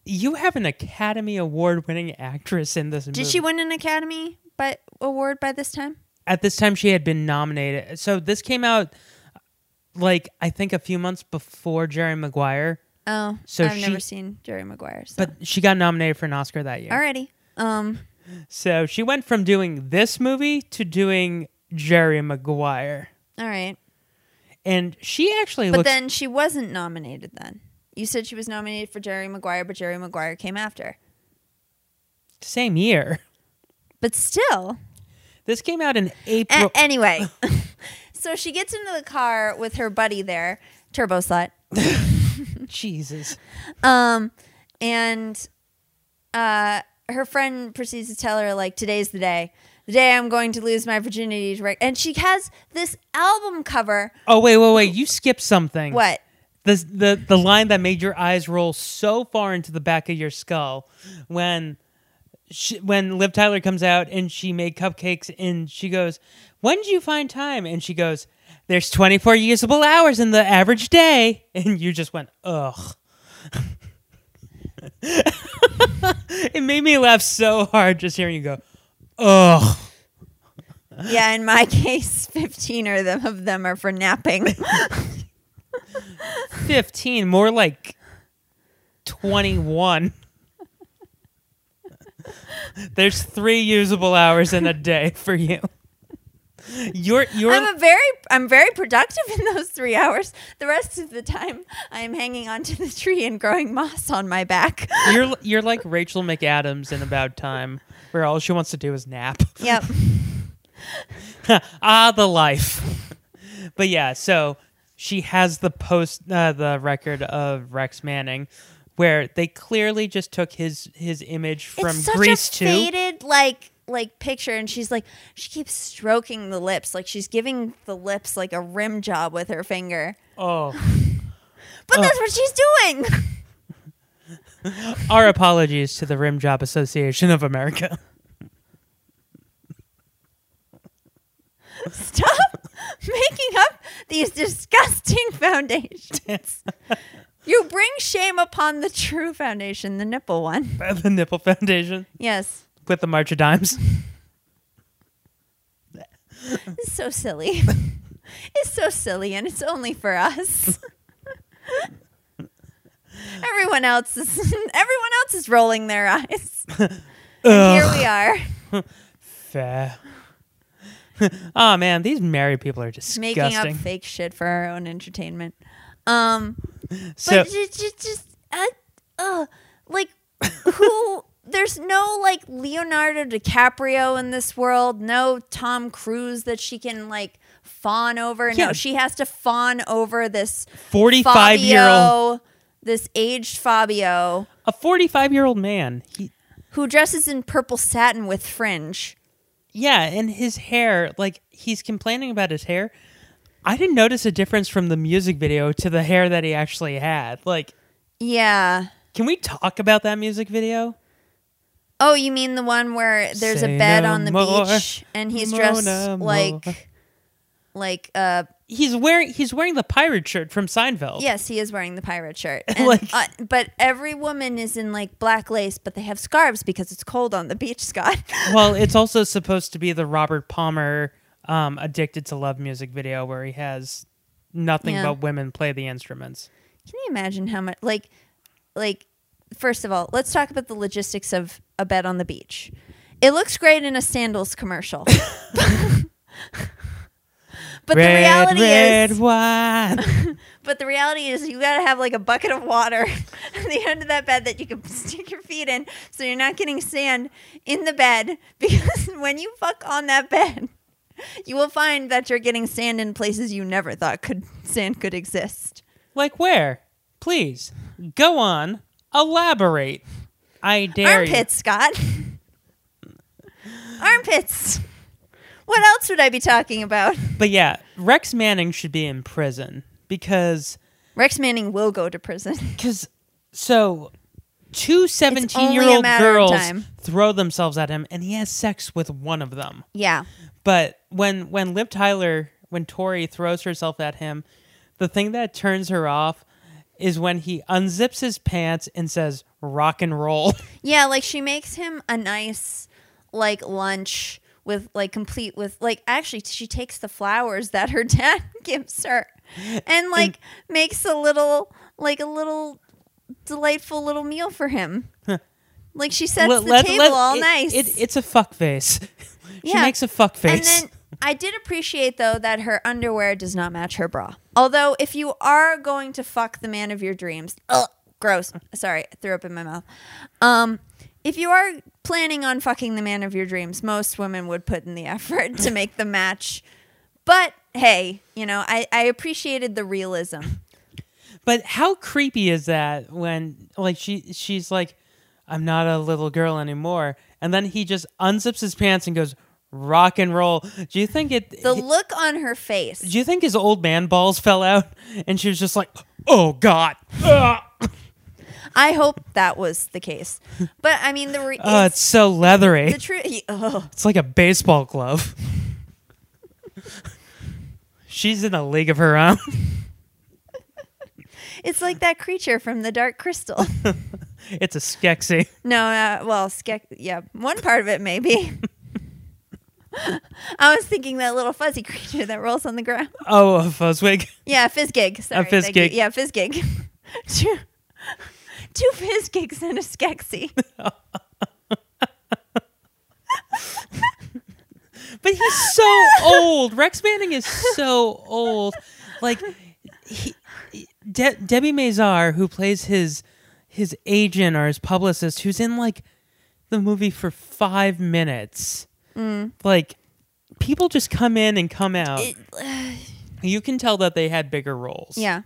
You have an Academy Award winning actress in this movie. did she win an academy by award by this time At this time, she had been nominated. So this came out like I think a few months before Jerry Maguire, oh So i've she- never seen jerry maguire so. but she got nominated for an Oscar that year. Already. um So she went from doing this movie to doing Jerry Maguire. all right And she actually but looks then she wasn't nominated then you said she was nominated for jerry maguire but jerry maguire came after same year. but still This came out in A- April. anyway *laughs* so she gets into the car with her buddy there turbo slut *laughs* Jesus. Um, and uh, her friend proceeds to tell her like, "Today's the day, the day I'm going to lose my virginity." To Rick. And she has this album cover. Oh wait, wait, wait! You skipped something. What? The the the line that made your eyes roll so far into the back of your skull when she, when Liv Tyler comes out and she made cupcakes and she goes, "When did you find time?" And she goes, "There's 24 usable hours in the average day." *laughs* And you just went, "Ugh." *laughs* it made me laugh so hard just hearing you go, "Ugh." Yeah, in my *laughs* case, fifteen of them of them are for napping. 15, more like 21. *laughs* There's three usable hours in a day for you. You're you're I'm a very I'm very productive in those three hours. The rest of the time, I am hanging onto the tree and growing moss on my back. *laughs* you're you're like Rachel McAdams in About Time, where all she wants to do is nap. Yep. *laughs* ah, the life. but yeah, so she has the post uh, the record of Rex Manning, where they clearly just took his his image from it's such Grease a too. faded like like picture and she's like she keeps stroking the lips like she's giving the lips like a rim job with her finger. Oh, *sighs* but that's oh. what she's doing! *laughs* Our apologies to the Rim Job Association of America. *laughs* stop *laughs* making up these disgusting foundations you bring shame upon the true foundation the nipple one *laughs* the Nipple Foundation yes with the March of Dimes. *laughs* it's so silly *laughs* it's so silly and it's only for us everyone else is everyone else is rolling their eyes and here we are Fair. oh man, these married people are disgusting. making up fake shit for our own entertainment. Um, So- but just, just, just uh, uh, like who? *laughs* There's no like Leonardo DiCaprio in this world. No Tom Cruise that she can like fawn over. Yeah. No, she has to fawn over this 45 year old this aged Fabio. a 45 year old man. He who dresses in purple satin with fringe. Yeah, and his hair, like he's complaining about his hair. I didn't notice a difference from the music video to the hair that he actually had. Like, Yeah. can we talk about that music video? Oh, you mean the one where there's Say a bed no on the more, beach and he's dressed Mona like more. like uh He's wearing he's wearing the pirate shirt from Seinfeld. yes, he is wearing the pirate shirt. *laughs* And, Like- uh, but every woman is in like black lace, but they have scarves because it's cold on the beach, Scott. Well, *laughs* it's also supposed to be the Robert Palmer um, "Addicted to Love" music video where he has nothing Yeah. but women play the instruments. Can you imagine how much like like first of all, let's talk about the logistics of a bed on the beach. It looks great in a sandals commercial. *laughs* but the reality red is wine. *laughs* but the reality is you got to have like a bucket of water *laughs* at the end of that bed that you can stick your feet in so you're not getting sand in the bed because when you fuck on that bed *laughs* you will find that you're getting sand in places you never thought could sand could exist. like where? Please go on. Elaborate. I dare you. Armpits, Scott. *laughs* Armpits. What else would I be talking about? But yeah, Rex Manning should be in prison because Rex Manning will go to prison. *laughs* because so two 17 only year old girls throw themselves at him and he has sex with one of them. Yeah. But when when Liv Tyler when Tori throws herself at him, the thing that turns her off is when he unzips his pants and says rock and roll. *laughs* Yeah, like she makes him a nice like lunch with like complete with like actually she takes the flowers that her *laughs* dad gives her and like makes a little like a little delightful little meal for him. like she sets Let- the let- table let- all it- nice. It, it's a fuck face. *laughs* she Yeah. makes a fuck face. And then I did appreciate though that her underwear does not match her bra. Although if you are going to fuck the man of your dreams, ugh, gross. Sorry, I threw up in my mouth. Um, if you are planning on fucking the man of your dreams, most women would put in the *laughs* effort to make the match. But hey, you know, I, I appreciated the realism. But how creepy is that when like she she's like, I'm not a little girl anymore, and then he just unzips his pants and goes rock and roll. Do you think it? The look on her face. do you think his old man balls fell out and she was just like, oh god, Ugh. I hope that was the case. But I mean, the re- *laughs* oh, it's so leathery. the truth. Oh, It's like a baseball glove. *laughs* She's in a league of her own. *laughs* it's like that creature from the Dark Crystal. *laughs* it's a Skeksis. No, uh, well, skek. Yeah, one part of it maybe. *laughs* I was thinking that little fuzzy creature that rolls on the ground. Oh, a Fuzzwig. Yeah, a Fizzgig. Sorry, you. Fizzgig. Yeah, Fizzgig. *laughs* two, two Fizzgigs and a Skeksis. But he's so old. Rex Manning is so old. Like he, De- Debbie Mazar, who plays his his agent or his publicist, who's in like the movie for five minutes. Like people just come in and come out. you can tell that they had bigger roles. Yeah.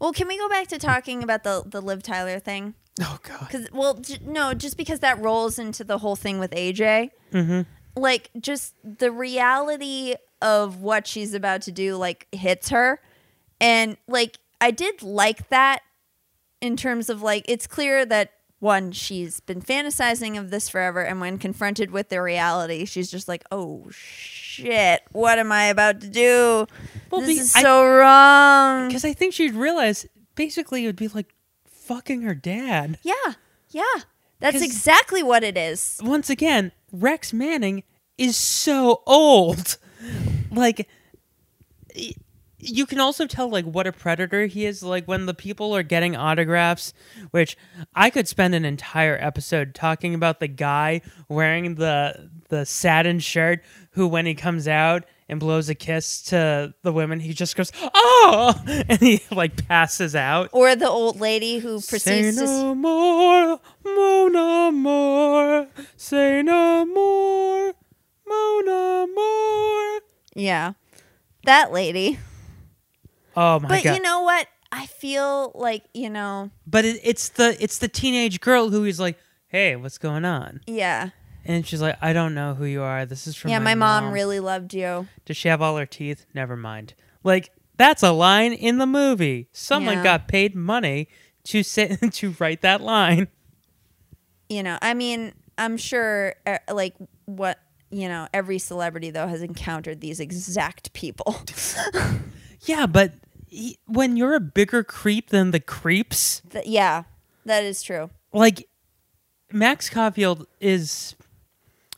Well, can we go back to talking about the the Liv Tyler thing? Oh god. Because well, j- no, just because that rolls into the whole thing with AJ. Mm-hmm. like just the reality of what she's about to do like hits her and like i did like that in terms of like it's clear that one she's been fantasizing of this forever and when confronted with the reality she's just like oh shit what am i about to do Well, this is I- so wrong Because I think she'd realize basically it would be like fucking her dad. yeah yeah that's exactly what it is once again, Rex Manning is so old. Like you can also tell like what a predator he is like when the people are getting autographs, which I could spend an entire episode talking about the guy wearing the the satin shirt who when he comes out and blows a kiss to the women, he just goes, "Oh!" *laughs* and he like passes out. or the old lady who Say proceeds to no more, mo no more. Say no more, mo no more. yeah that lady Oh my but god! you know what? I feel like you know. but it, it's the it's the teenage girl who is like, "Hey, what's going on?" Yeah. And she's like, "I don't know who you are. This is from yeah, my, my mom really loved you. Does she have all her teeth? Never mind. Like that's a line in the movie. Someone Yeah. got paid money to sit *laughs* to write that line. You know, I mean, I'm sure, uh, like, what, you know, every celebrity, though, has encountered these exact people. *laughs* Yeah, but he, when you're a bigger creep than the creeps, Th- yeah, that is true. like Max Caulfield is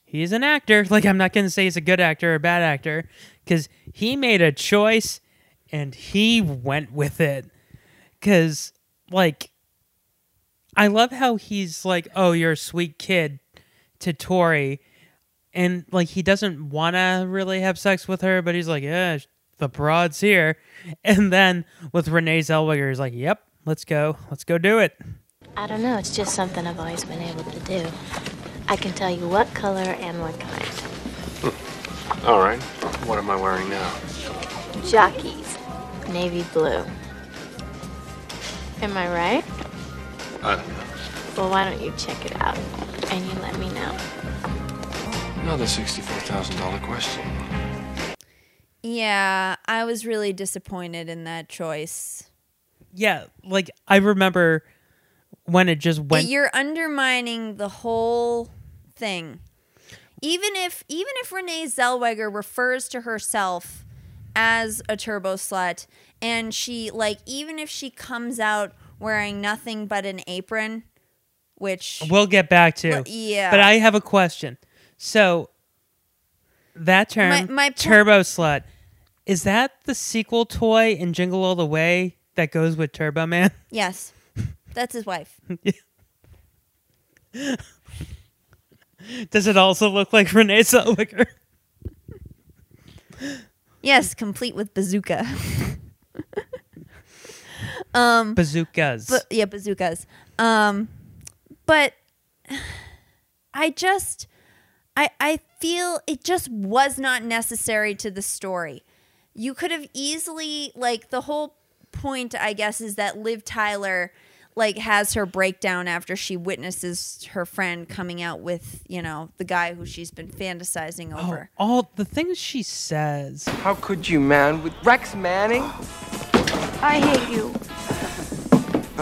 he's an actor. *laughs* Like I'm not going to say he's a good actor or a bad actor cuz he made a choice and he went with it. Cuz like I love how he's like, "Oh, you're a sweet kid" to Tori and like he doesn't want to really have sex with her, but he's like, "Yeah, the broad's here." And then with Renee Zellweger, he's like, "Yep, let's go. Let's go do it." I don't know. It's just something I've always been able to do. I can tell you what color and what kind. Hmm. All right. What am I wearing now? Jockeys, navy blue. Am I right? I don't know. Well, why don't you check it out and you let me know? Another $64,000 question. Yeah, I was really disappointed in that choice. Yeah, like I remember when it just went. You're undermining the whole thing. Even if even if Renee Zellweger refers to herself as a turbo slut and she like even if she comes out wearing nothing but an apron, which We'll get back to. Well, yeah. But I have a question. So that term, My- my po- Turbo Slut, is that the sequel toy in Jingle All the Way that goes with Turbo Man? *laughs* yes. That's his wife. *laughs* Does it also look like Renee Zellweger? Yes, complete with bazooka. *laughs* um Bazookas. But yeah, bazookas. Um, but *sighs* I just, I I feel it just was not necessary to the story. You could have easily like the whole point, I guess, is that Liv Tyler like has her breakdown after she witnesses her friend coming out with you know the guy who she's been fantasizing oh, over. all the things she says. How could you, man? With Rex Manning? I hate you.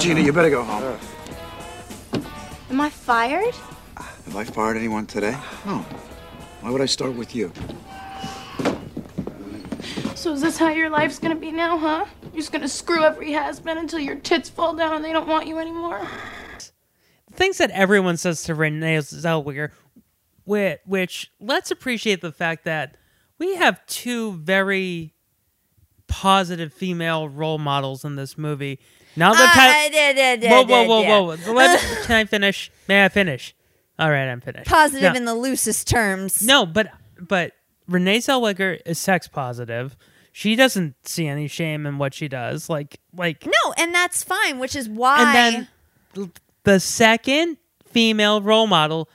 Gina, you better go home. Uh, am I fired? Have I fired anyone today? No. Why would I start with you? So is this how your life's gonna be now, huh? You're just gonna screw every has-been until your tits fall down and they don't want you anymore? The things that everyone says to Renee Zellweger, which, which let's appreciate the fact that we have two very positive female role models in this movie. Now Uh, that I did, did, did, whoa, whoa, whoa, whoa, yeah. Let me- can I finish? May I finish? All right, I'm finished. Positive No. in the loosest terms. No, but but Renee Zellweger is sex positive. She doesn't see any shame in what she does. Like like No, and that's fine, which is why. and then the second female role model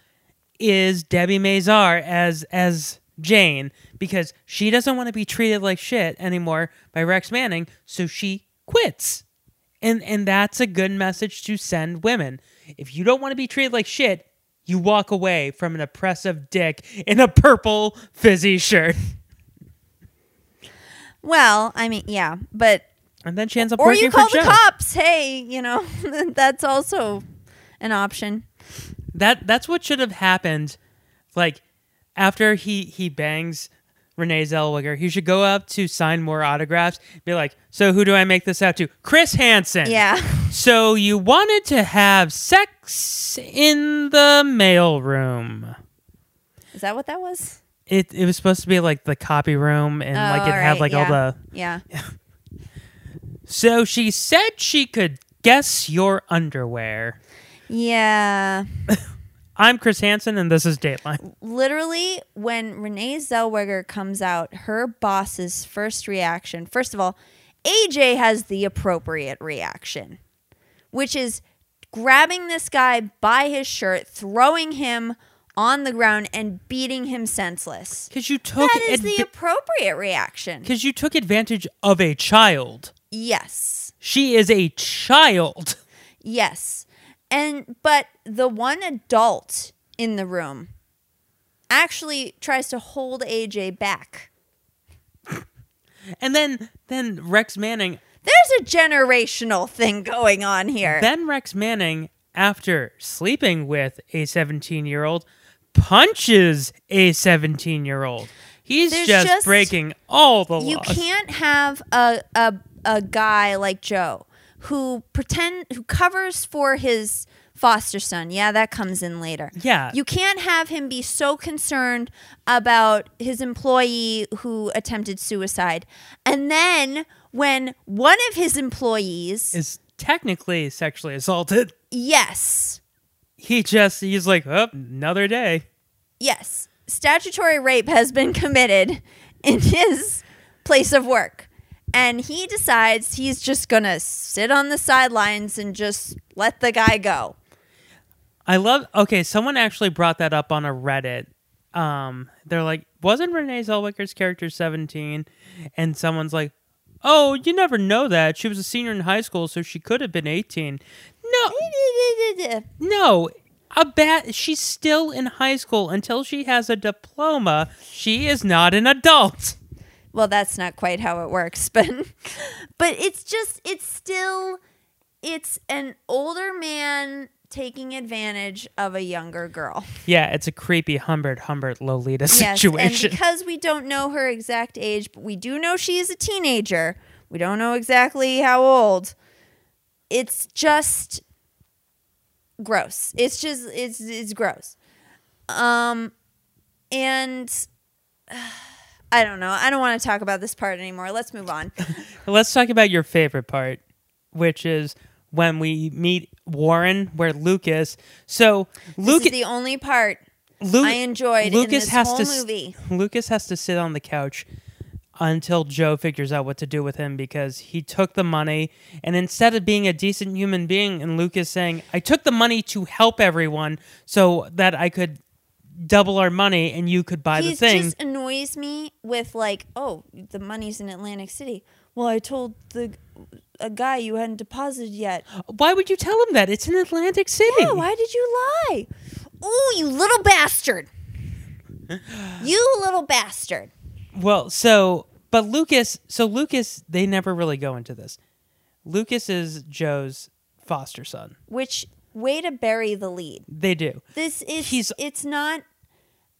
is Debbie Mazar as as Jane because she doesn't want to be treated like shit anymore by Rex Manning, so she quits. And and that's a good message to send women. If you don't want to be treated like shit, you walk away from an oppressive dick in a purple fizzy shirt. *laughs* Well, I mean, yeah, but And then she ends up or you call the Joe. cops. Hey, you know, *laughs* that's also an option. That that's what should have happened. Like after he he bangs Renee Zellweger, he should go up to sign more autographs. Be like, so who do I make this out to? Chris Hansen. Yeah. *laughs* So you wanted to have sex in the mailroom. Is that what that was? It it was supposed to be like the copy room and oh, like Oh, it had alright, like all yeah. the Yeah. *laughs* So she said she could guess your underwear. Yeah. *laughs* I'm Chris Hansen and this is Dateline. Literally, when Renee Zellweger comes out, her boss's first reaction, first of all, AJ has the appropriate reaction, which is grabbing this guy by his shirt, throwing him on the ground, and beating him senseless. Because you took That is the appropriate reaction. Because you took advantage of a child. Yes. She is a child. Yes. And but the one adult in the room actually tries to hold AJ back. And then then Rex Manning There's a generational thing going on here. then Rex Manning after sleeping with a 17-year-old punches a 17-year-old. He's just, just- breaking all the laws. you can't have a, a a guy like Joe who pretend who covers for his foster son. Yeah, that comes in later. Yeah. You can't have him be so concerned about his employee who attempted suicide. And then when one of his employees is technically sexually assaulted. yes, He just he's like, "Oh, another day." yes, statutory rape has been committed in his place of work. And he decides he's just going to sit on the sidelines and just let the guy go. I love. Okay, someone actually brought that up on a Reddit. Um, they're like, "Wasn't Renee Zellweger's character 17?" And someone's like, "Oh, you never know that. She was a senior in high school, so she could have been 18." No, *laughs* no. A bat. She's still in high school until she has a diploma. She is not an adult. Well, that's not quite how it works, *laughs* but but it's just it's still it's an older man taking advantage of a younger girl. Yeah, it's a creepy Humbert Humbert Lolita Yes, situation. and *laughs* because we don't know her exact age, but we do know she is a teenager. We don't know exactly how old. It's just gross. It's just it's it's gross. Um and *sighs* I don't know. I don't want to talk about this part anymore. Let's move on. *laughs* Let's talk about your favorite part, which is when we meet Warren, where Lucas. So Lucas, the only part Lu- I enjoyed Lucas in this has whole to movie. Lucas has to sit on the couch until Joe figures out what to do with him because he took the money and instead of being a decent human being and Lucas saying, "I took the money to help everyone so that I could double our money and you could buy he the thing." just annoys me with like, oh, the money's in Atlantic City. Well, I told the a guy you hadn't deposited yet. Why would you tell him that? It's in Atlantic City. Yeah, why did you lie? Oh, you little bastard! *sighs* you little bastard! Well, so but Lucas, so Lucas, they never really go into this. Lucas is Joe's foster son. Which way to bury the lead? They do. This is He's- it's not.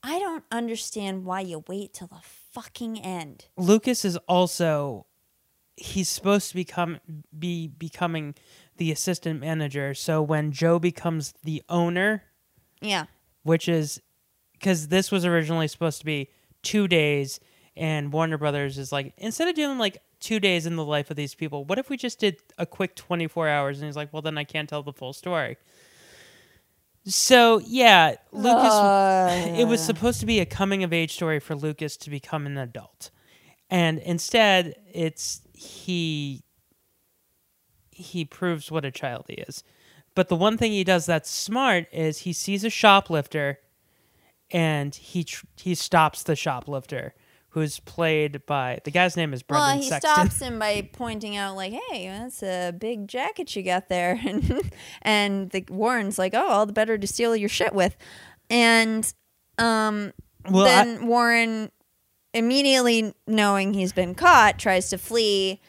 I don't understand why you wait till the fucking end. Lucas is also he's supposed to become be becoming the assistant manager. So when Joe becomes the owner, Yeah. which is because this was originally supposed to be two days, and Warner Brothers is like, instead of doing like two days in the life of these people, what if we just did a quick 24 hours? And he's like, well, then I can't tell the full story. So, yeah, Lucas, it was supposed to be a coming of age story for Lucas to become an adult. And instead, it's he he proves what a child he is. But the one thing he does that's smart is he sees a shoplifter and he tr- he stops the shoplifter who's played by the guy's name is Brendan well, he Sexton. stops him by pointing out, like, "Hey, that's a big jacket you got there," *laughs* and and the Warren's like, "Oh, all the better to steal your shit with," and um, Well, I- then Warren, immediately knowing he's been caught, tries to flee,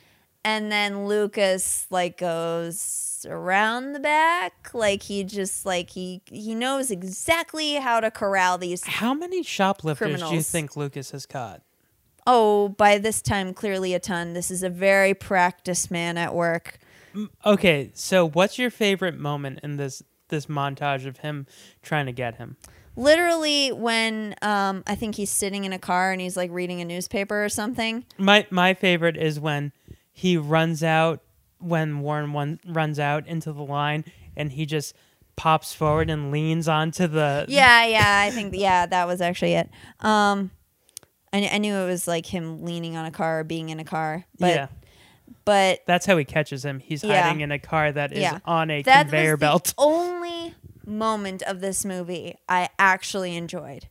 and then Lucas like goes around the back, like he just like he he knows exactly how to corral these. How many shoplifters do you think Lucas has caught? Oh, by this time, clearly a ton. This is a very practiced man at work. Okay, so what's your favorite moment in this this montage of him trying to get him? Literally, when um, I think he's sitting in a car and he's like reading a newspaper or something. My my favorite is when he runs out when Warren one, runs out into the line and he just pops forward and leans onto the Yeah, yeah, I think yeah, that was actually it. Um, I, I knew it was like him leaning on a car or being in a car, but yeah. but That's how he catches him. He's Yeah. hiding in a car that is yeah, on a that conveyor was the belt. only moment of this movie I actually enjoyed.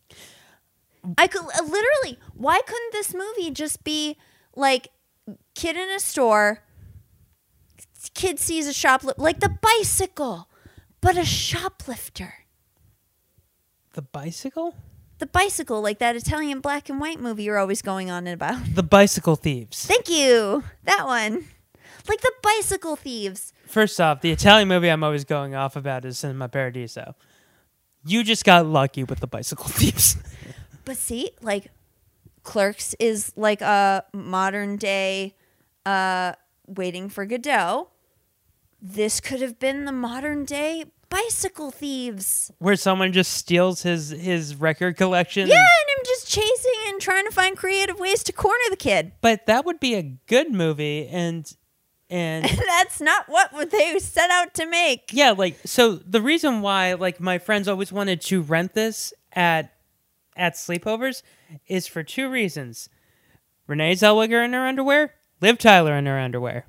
I could uh, literally. Why couldn't this movie just be like kid in a store? Kid sees a shoplift, like the bicycle. but a shoplifter. The bicycle? The bicycle, like that Italian black and white movie you're always going on and about. The bicycle thieves. Thank you. That one. Like the bicycle thieves. First off, the Italian movie I'm always going off about is Cinema Paradiso. You just got lucky with the bicycle *laughs* thieves. But see, like Clerks is like a modern day uh waiting for Godot. This could have been the modern day bicycle thieves. Where someone just steals his his record collection. Yeah, and I'm just chasing and trying to find creative ways to corner the kid. But that would be a good movie and and *laughs* That's not what they set out to make. yeah, like so the reason why like my friends always wanted to rent this at at sleepovers is for two reasons. Renee Zellweger in her underwear, Liv Tyler in her underwear.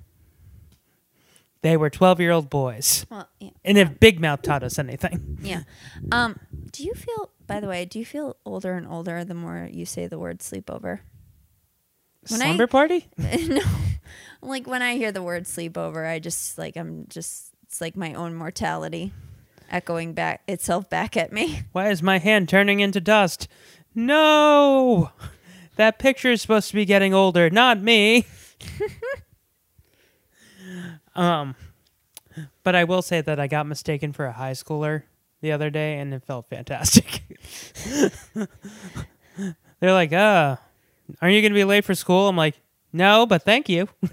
They were 12-year-old boys. Well, yeah. And if Big Mouth taught us anything. Yeah. Um, do you feel by the way, do you feel older and older the more you say the word sleepover? When I- Slumber party? *laughs* no. Like when I hear the word sleepover, I just like I'm just it's like my own mortality echoing back itself back at me. *laughs* Why is my hand turning into dust? No! That picture is supposed to be getting older, not me. *laughs* um but I will say that I got mistaken for a high schooler the other day and it felt fantastic. *laughs* They're like, "Uh, aren't you going to be late for school?" I'm like, "No, but thank you." *laughs*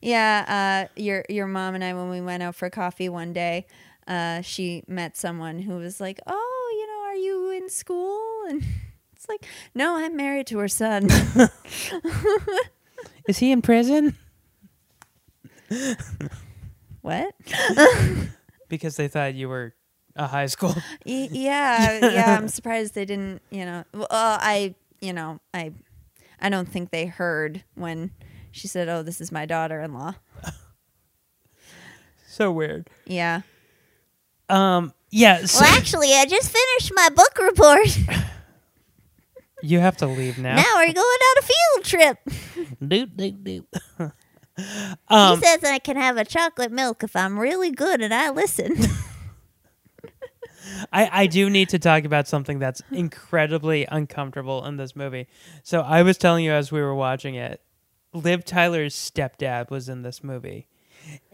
Yeah, uh, your your mom and I when we went out for coffee one day, uh, she met someone who was like, "Oh, you know, are you in school?" *laughs* And it's like, "No, I'm married to her son." is he in prison? *laughs* what? *laughs* Because they thought you were a high school. Y- yeah, yeah. I'm *laughs* surprised they didn't. You know, well, uh, I, you know, I, I don't think they heard when she said, "Oh, this is my daughter-in-law." so weird. Yeah. Um yeah, so Well, actually, I just finished my book report. you have to leave now. now we're going on a field trip. Doot, doot, doot. He um, says I can have a chocolate milk if I'm really good and I listen. *laughs* I, I do need to talk about something that's incredibly uncomfortable in this movie. So I was telling you as we were watching it, Liv Tyler's stepdad was in this movie.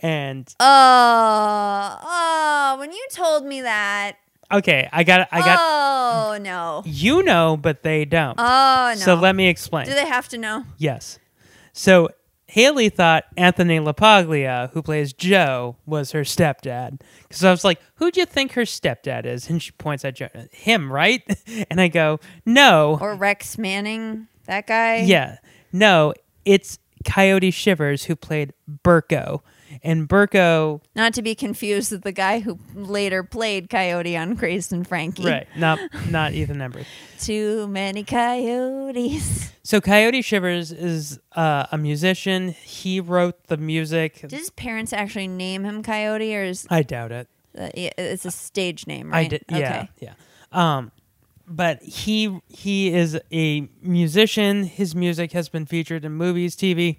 And oh, oh, when you told me that. okay, I got I got Oh, no. you know, but they don't. Oh, no. So let me explain. Do they have to know? Yes. So Haley thought Anthony LaPaglia, who plays Joe, was her stepdad. Because I was like, who do you think her stepdad is? And she points at Joe. Him, right? *laughs* And I go, no. Or Rex Manning, that guy? Yeah. No, it's Coyote Shivers who played Berko. And Berko, Not to be confused with the guy who later played Coyote on Grace and Frankie. right, not *laughs* not Ethan Embry. Too many coyotes. So Coyote Shivers is uh, a musician. He wrote the music. Did his parents actually name him Coyote, or is I doubt it. uh, it's a stage name? Right? I did. Yeah, Okay. yeah. Um, but he he is a musician. His music has been featured in movies, TV.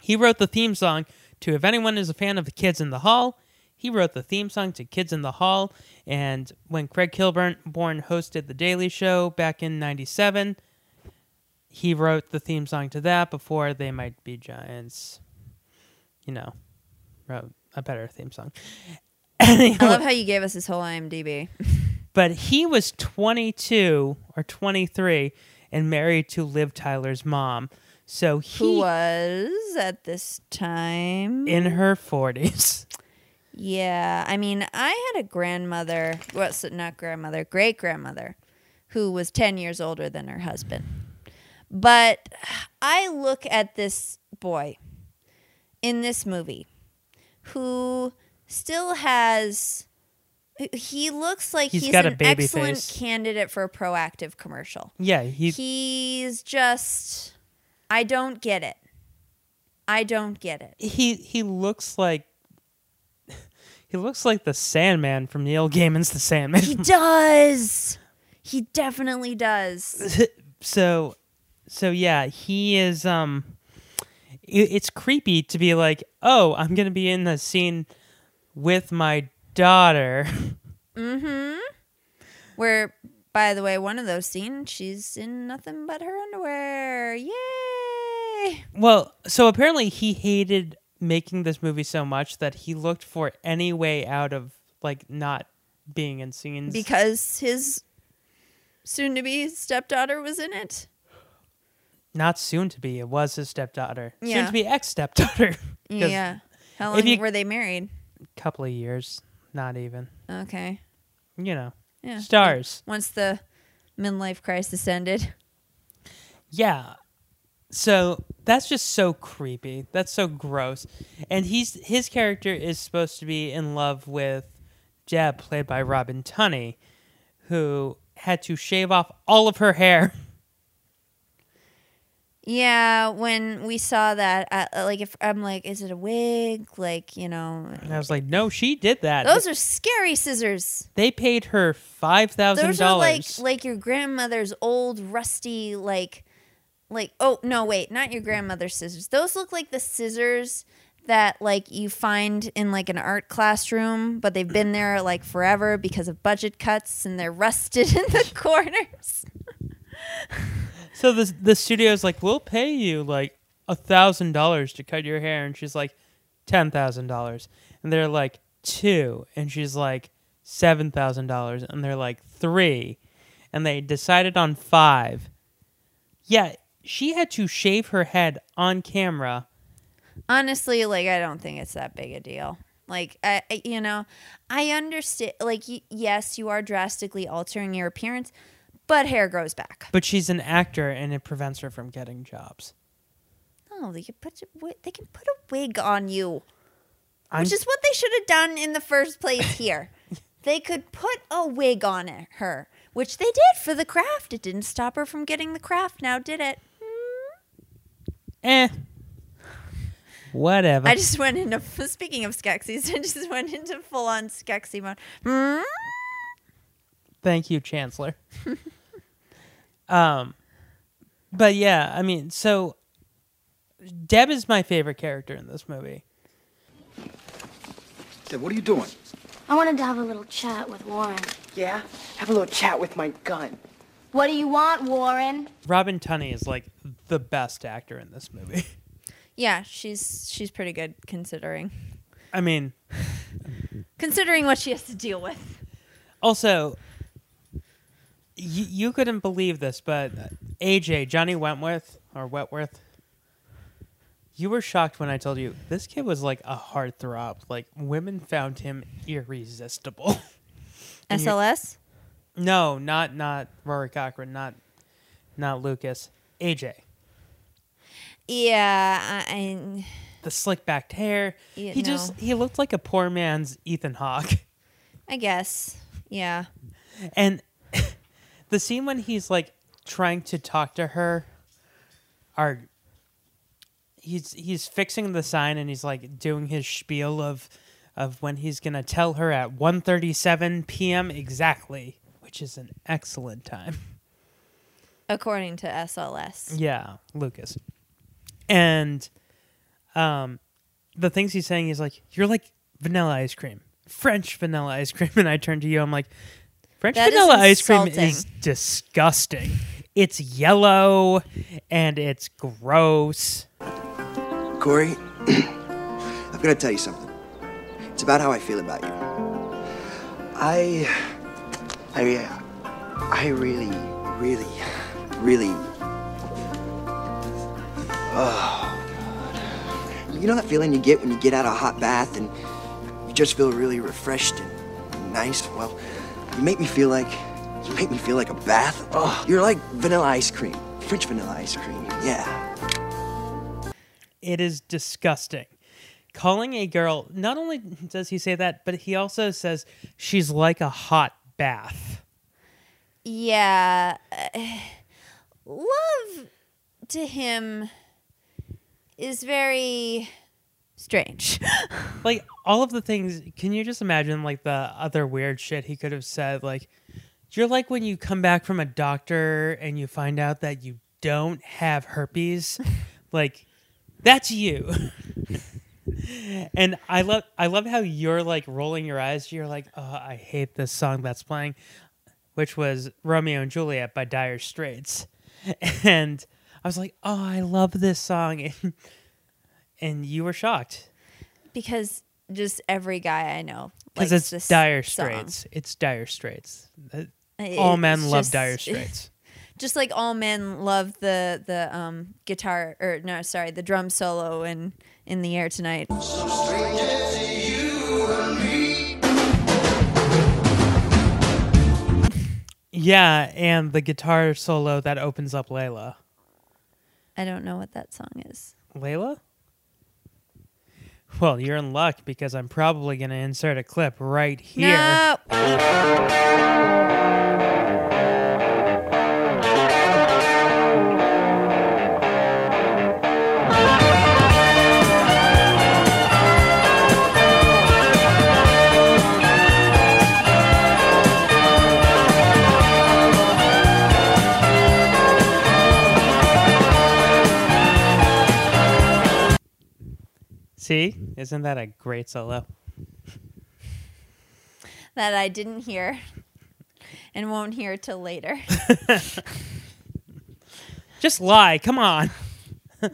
He wrote the theme song to "If Anyone Is a Fan of the Kids in the Hall." He wrote the theme song to "Kids in the Hall," and when Craig Kilborn born hosted the Daily Show back in '97, he wrote the theme song to that. Before they might be giants, you know, wrote a better theme song. *laughs* I love how you gave us his whole IMDb. *laughs* but he was 22 or 23 and married to Liv Tyler's mom. So he Who was at this time in her 40s. Yeah, I mean, I had a grandmother, well, so not grandmother, great grandmother, who was 10 years older than her husband. But I look at this boy in this movie who still has. He looks like He's he's, got an excellent face. candidate for a Proactiv commercial. Yeah, he He's just. I don't get it. I don't get it. he he looks like he looks like the Sandman from Neil Gaiman's The Sandman. He *laughs* does. He definitely does. *laughs* so so yeah, he is um it, it's creepy to be like, "Oh, I'm going to be in the scene with my daughter. *laughs* Mm-hmm. Where, by the way, one of those scenes, she's in nothing but her underwear. Yay! Well, so apparently he hated making this movie so much that he looked for any way out of like not being in scenes Because his soon-to-be stepdaughter was in it. not soon to be. It was his stepdaughter. Soon Yeah. to be ex stepdaughter. *laughs* Yeah. How long you- were they married? A couple of years, not even. Okay. You know, Yeah. stars. Once the midlife crisis ended. Yeah. So that's just so creepy. That's so gross. And he's his character is supposed to be in love with Deb, played by Robin Tunney, who had to shave off all of her hair. *laughs* Yeah, when we saw that, uh, like, if I'm like, is it a wig? Like, you know, And I was like, no, she did that. those are scary scissors. they paid her five thousand dollars. Those are like like your grandmother's old rusty like like oh no wait not your grandmother's scissors. Those look like the scissors that like you find in like an art classroom, but they've been there like forever because of budget cuts and they're rusted *laughs* in the corners. *laughs* So the the studio's like, we'll pay you like a thousand dollars to cut your hair, and she's like, ten thousand dollars, and they're like two, and she's like seven thousand dollars, and they're like three, and they decided on five. Yeah, she had to shave her head on camera. Honestly, like I don't think it's that big a deal. Like I, I- you know, I understand. Like y- yes, you are drastically altering your appearance, but hair grows back. But she's an actor, and it prevents her from getting jobs. No, they can put a they can put a wig on you, I'm- which is what they should have done in the first place. *laughs* Here, they could put a wig on her, which they did for the craft. It didn't stop her from getting the craft. Now did it? Eh. Whatever. I just went into speaking of Skeksis, *laughs* I just went into full on Skexy mode. Hmm? Thank you, Chancellor. *laughs* um, but yeah, I mean, so Deb is my favorite character in this movie. Deb, what are you doing? I wanted to have a little chat with Warren. Yeah? Have a little chat with my gun. What do you want, Warren? Robin Tunney is like the best actor in this movie. *laughs* Yeah, she's she's pretty good considering I mean, *laughs* considering what she has to deal with. also, you, you couldn't believe this, but uh, AJ, Johnny Wentworth, or Wentworth, you were shocked when I told you this kid was like a heartthrob. Like, women found him irresistible. *laughs* And SLS. No, not not Rory Cochrane, not not Lucas. AJ. Yeah, I, I The slick backed hair. He just he looked like a poor man's Ethan Hawke. I guess. Yeah. And *laughs* the scene when he's like trying to talk to her are he's he's fixing the sign and he's like doing his spiel of of when he's gonna tell her at 1.37 p.m. exactly, which is an excellent time. According to SLS. Yeah, Lucas. And um the things he's saying is like, You're like vanilla ice cream. French vanilla ice cream. *laughs* And I turn to you, I'm like, French That is vanilla ice cream is disgusting. It's yellow and it's gross. Corey, *clears throat* I've got to tell you something. It's about how I feel about you. I, I, I really, really, really. Oh, God. You know that feeling you get when you get out of a hot bath and you just feel really refreshed and nice? Well, you make me feel like, you make me feel like a bath. Oh, you're like vanilla ice cream, French vanilla ice cream. Yeah. It is disgusting. Calling a girl, not only does he say that, but he also says she's like a hot bath. Yeah. uh, *sighs* love to him is very strange. *laughs* like all of the things can you just imagine like the other weird shit he could have said like you're like when you come back from a doctor and you find out that you don't have herpes *laughs* like that's you and I love I love how you're like rolling your eyes. You're like, oh, I hate this song that's playing, which was Romeo and Juliet by Dire Straits, *laughs* and I was like, oh, I love this song, *laughs* and, and you were shocked because just every guy I know because it's this Dire song. Straits. It's Dire Straits. Uh, All it's men love just- Dire *laughs* Straits. Just like all men love the the um guitar or no, sorry, the drum solo in in the air tonight. Yeah, and the guitar solo that opens up Layla. I don't know what that song is. Layla? Well, you're in luck because I'm probably going to insert a clip right here. No. See? Isn't that a great solo? That I didn't hear and won't hear till later. *laughs* Just lie. Come on. *laughs*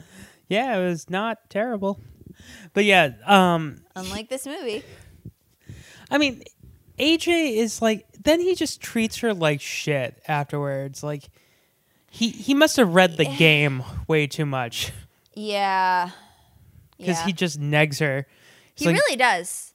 yeah, it was not terrible. But yeah, um Unlike this movie. I mean, AJ is like then he just treats her like shit afterwards. Like he he must have read the game way too much *laughs* Yeah. Because Yeah. he just negs her. he really does.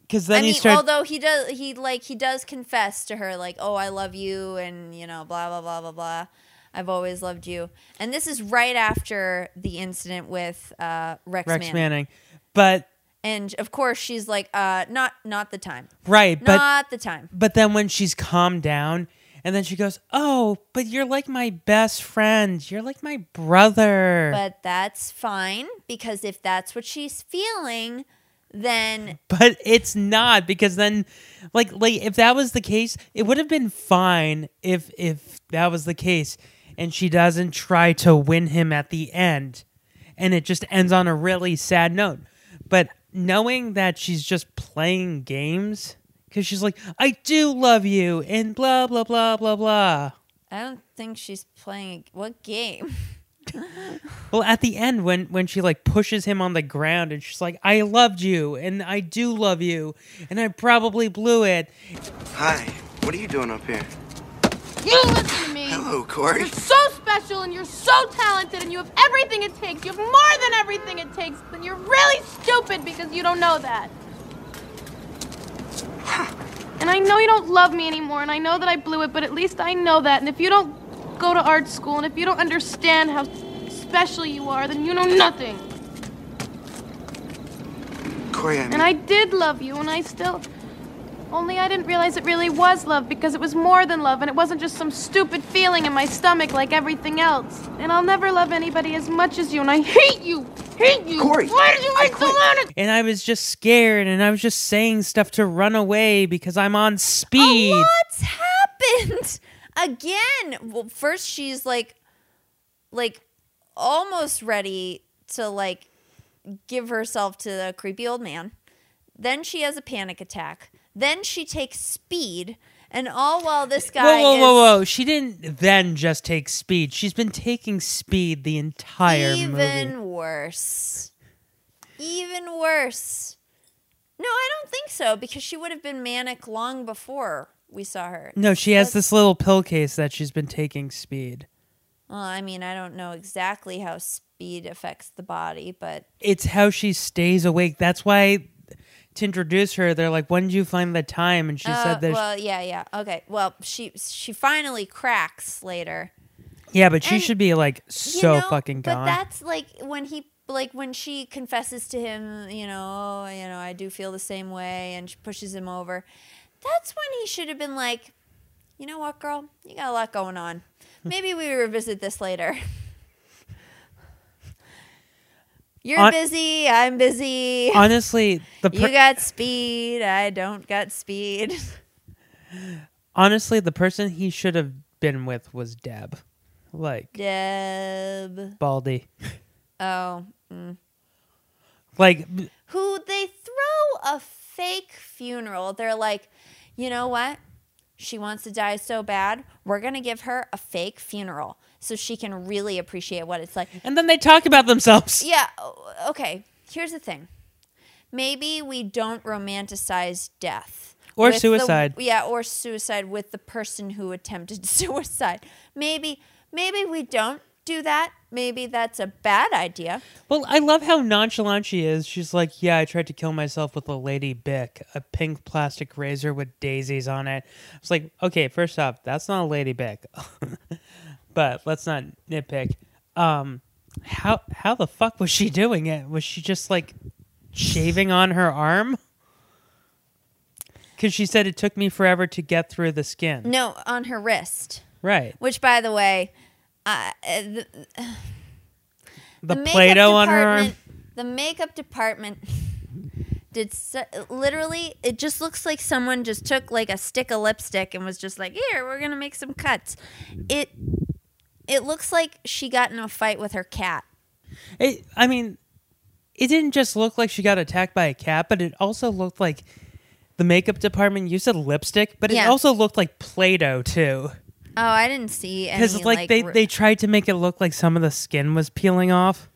because then I he mean, starts. although he does, he like he does confess to her, like, "Oh, I love you," and you know, blah blah blah blah blah. I've always loved you, and this is right after the incident with uh, Rex, Rex Manning. Manning. But and of course she's like, uh, "Not, not the time, right, but not the time." But then when she's calmed down, and then she goes, "Oh, but you're like my best friend. You're like my brother." But that's fine because if that's what she's feeling, then but it's not because then like like if that was the case it would have been fine if if that was the case and she doesn't try to win him at the end and it just ends on a really sad note but knowing that she's just playing games because she's like i do love you and blah blah blah blah blah I don't think she's playing what game. *laughs* well at the end when when she like pushes him on the ground and she's like i loved you and i do love you and i probably blew it Hi, what are you doing up here? You listen to me. Hello, Corey. You're so special and you're so talented and you have everything it takes. You have more than everything it takes. And you're really stupid because you don't know that. *sighs* And I know you don't love me anymore, and I know that I blew it, but at least I know that. And if you don't go to art school, and if you don't understand how special you are, then you know nothing. Corey, I mean, And I did love you, and I still. Only I didn't realize it really was love because it was more than love, and it wasn't just some stupid feeling in my stomach like everything else. And I'll never love anybody as much as you, and I hate you! Hate you! Corey, Why did you make so mad and I was just scared and I was just saying stuff to run away because I'm on speed. What's happened again? Well, first she's like, like, almost ready to like give herself to the creepy old man. Then she has a panic attack. Then she takes speed, and all while this guy whoa, is whoa, whoa. She didn't then just take speed. She's been taking speed the entire even movie. Even worse. Even worse. No, I don't think so because she would have been manic long before we saw her. No, she has this little pill case that she's been taking speed. Well, I mean, I don't know exactly how speed affects the body, but It's how she stays awake. That's why to introduce her, they're like, "When did you find the time?" And she Uh, said that. Well, yeah, yeah. Okay. Well, she she finally cracks later. yeah, but she should be like You so know, fucking But that's like when he like when she confesses to him, you know, oh, you know, I do feel the same way, and she pushes him over. That's when he should have been like, you know what, girl, you got a lot going on. Maybe we revisit this later. *laughs* You're Hon- busy. I'm busy. Honestly, the you got speed. I don't got speed. *laughs* honestly, the person he should have been with was Deb, like Deb. Baldy. *laughs* Oh. Mm. Like, who they throw a fake funeral. They're like, you know what? She wants to die so bad. We're going to give her a fake funeral so she can really appreciate what it's like. and then they talk about themselves. Yeah, okay. Here's the thing. Maybe we don't romanticize death. Or with the- suicide. yeah, or suicide with the person who attempted *laughs* suicide. Maybe maybe we don't do that. Maybe that's a bad idea. Well, I love how nonchalant she is. She's like, "Yeah, I tried to kill myself with a Lady Bic, a pink plastic razor with daisies on it." I was like, "Okay, first off, that's not a Lady Bic." *laughs* but let's not nitpick. Um, how how the fuck was she doing it? Was she just like shaving on her arm? Because she said it took me forever to get through the skin. No, on her wrist. Right. Which, by the way, uh, uh, the, The, Play-Doh on her arm. The makeup department did so, literally. It just looks like someone just took like a stick of lipstick and was just like, "Here, we're gonna make some cuts." It it looks like she got in a fight with her cat. It, I mean, it didn't just look like she got attacked by a cat, but it also looked like the makeup department used a lipstick, but it Yeah. also looked like Play-Doh too. Oh, I didn't see any. Because like, they r- they tried to make it look like some of the skin was peeling off.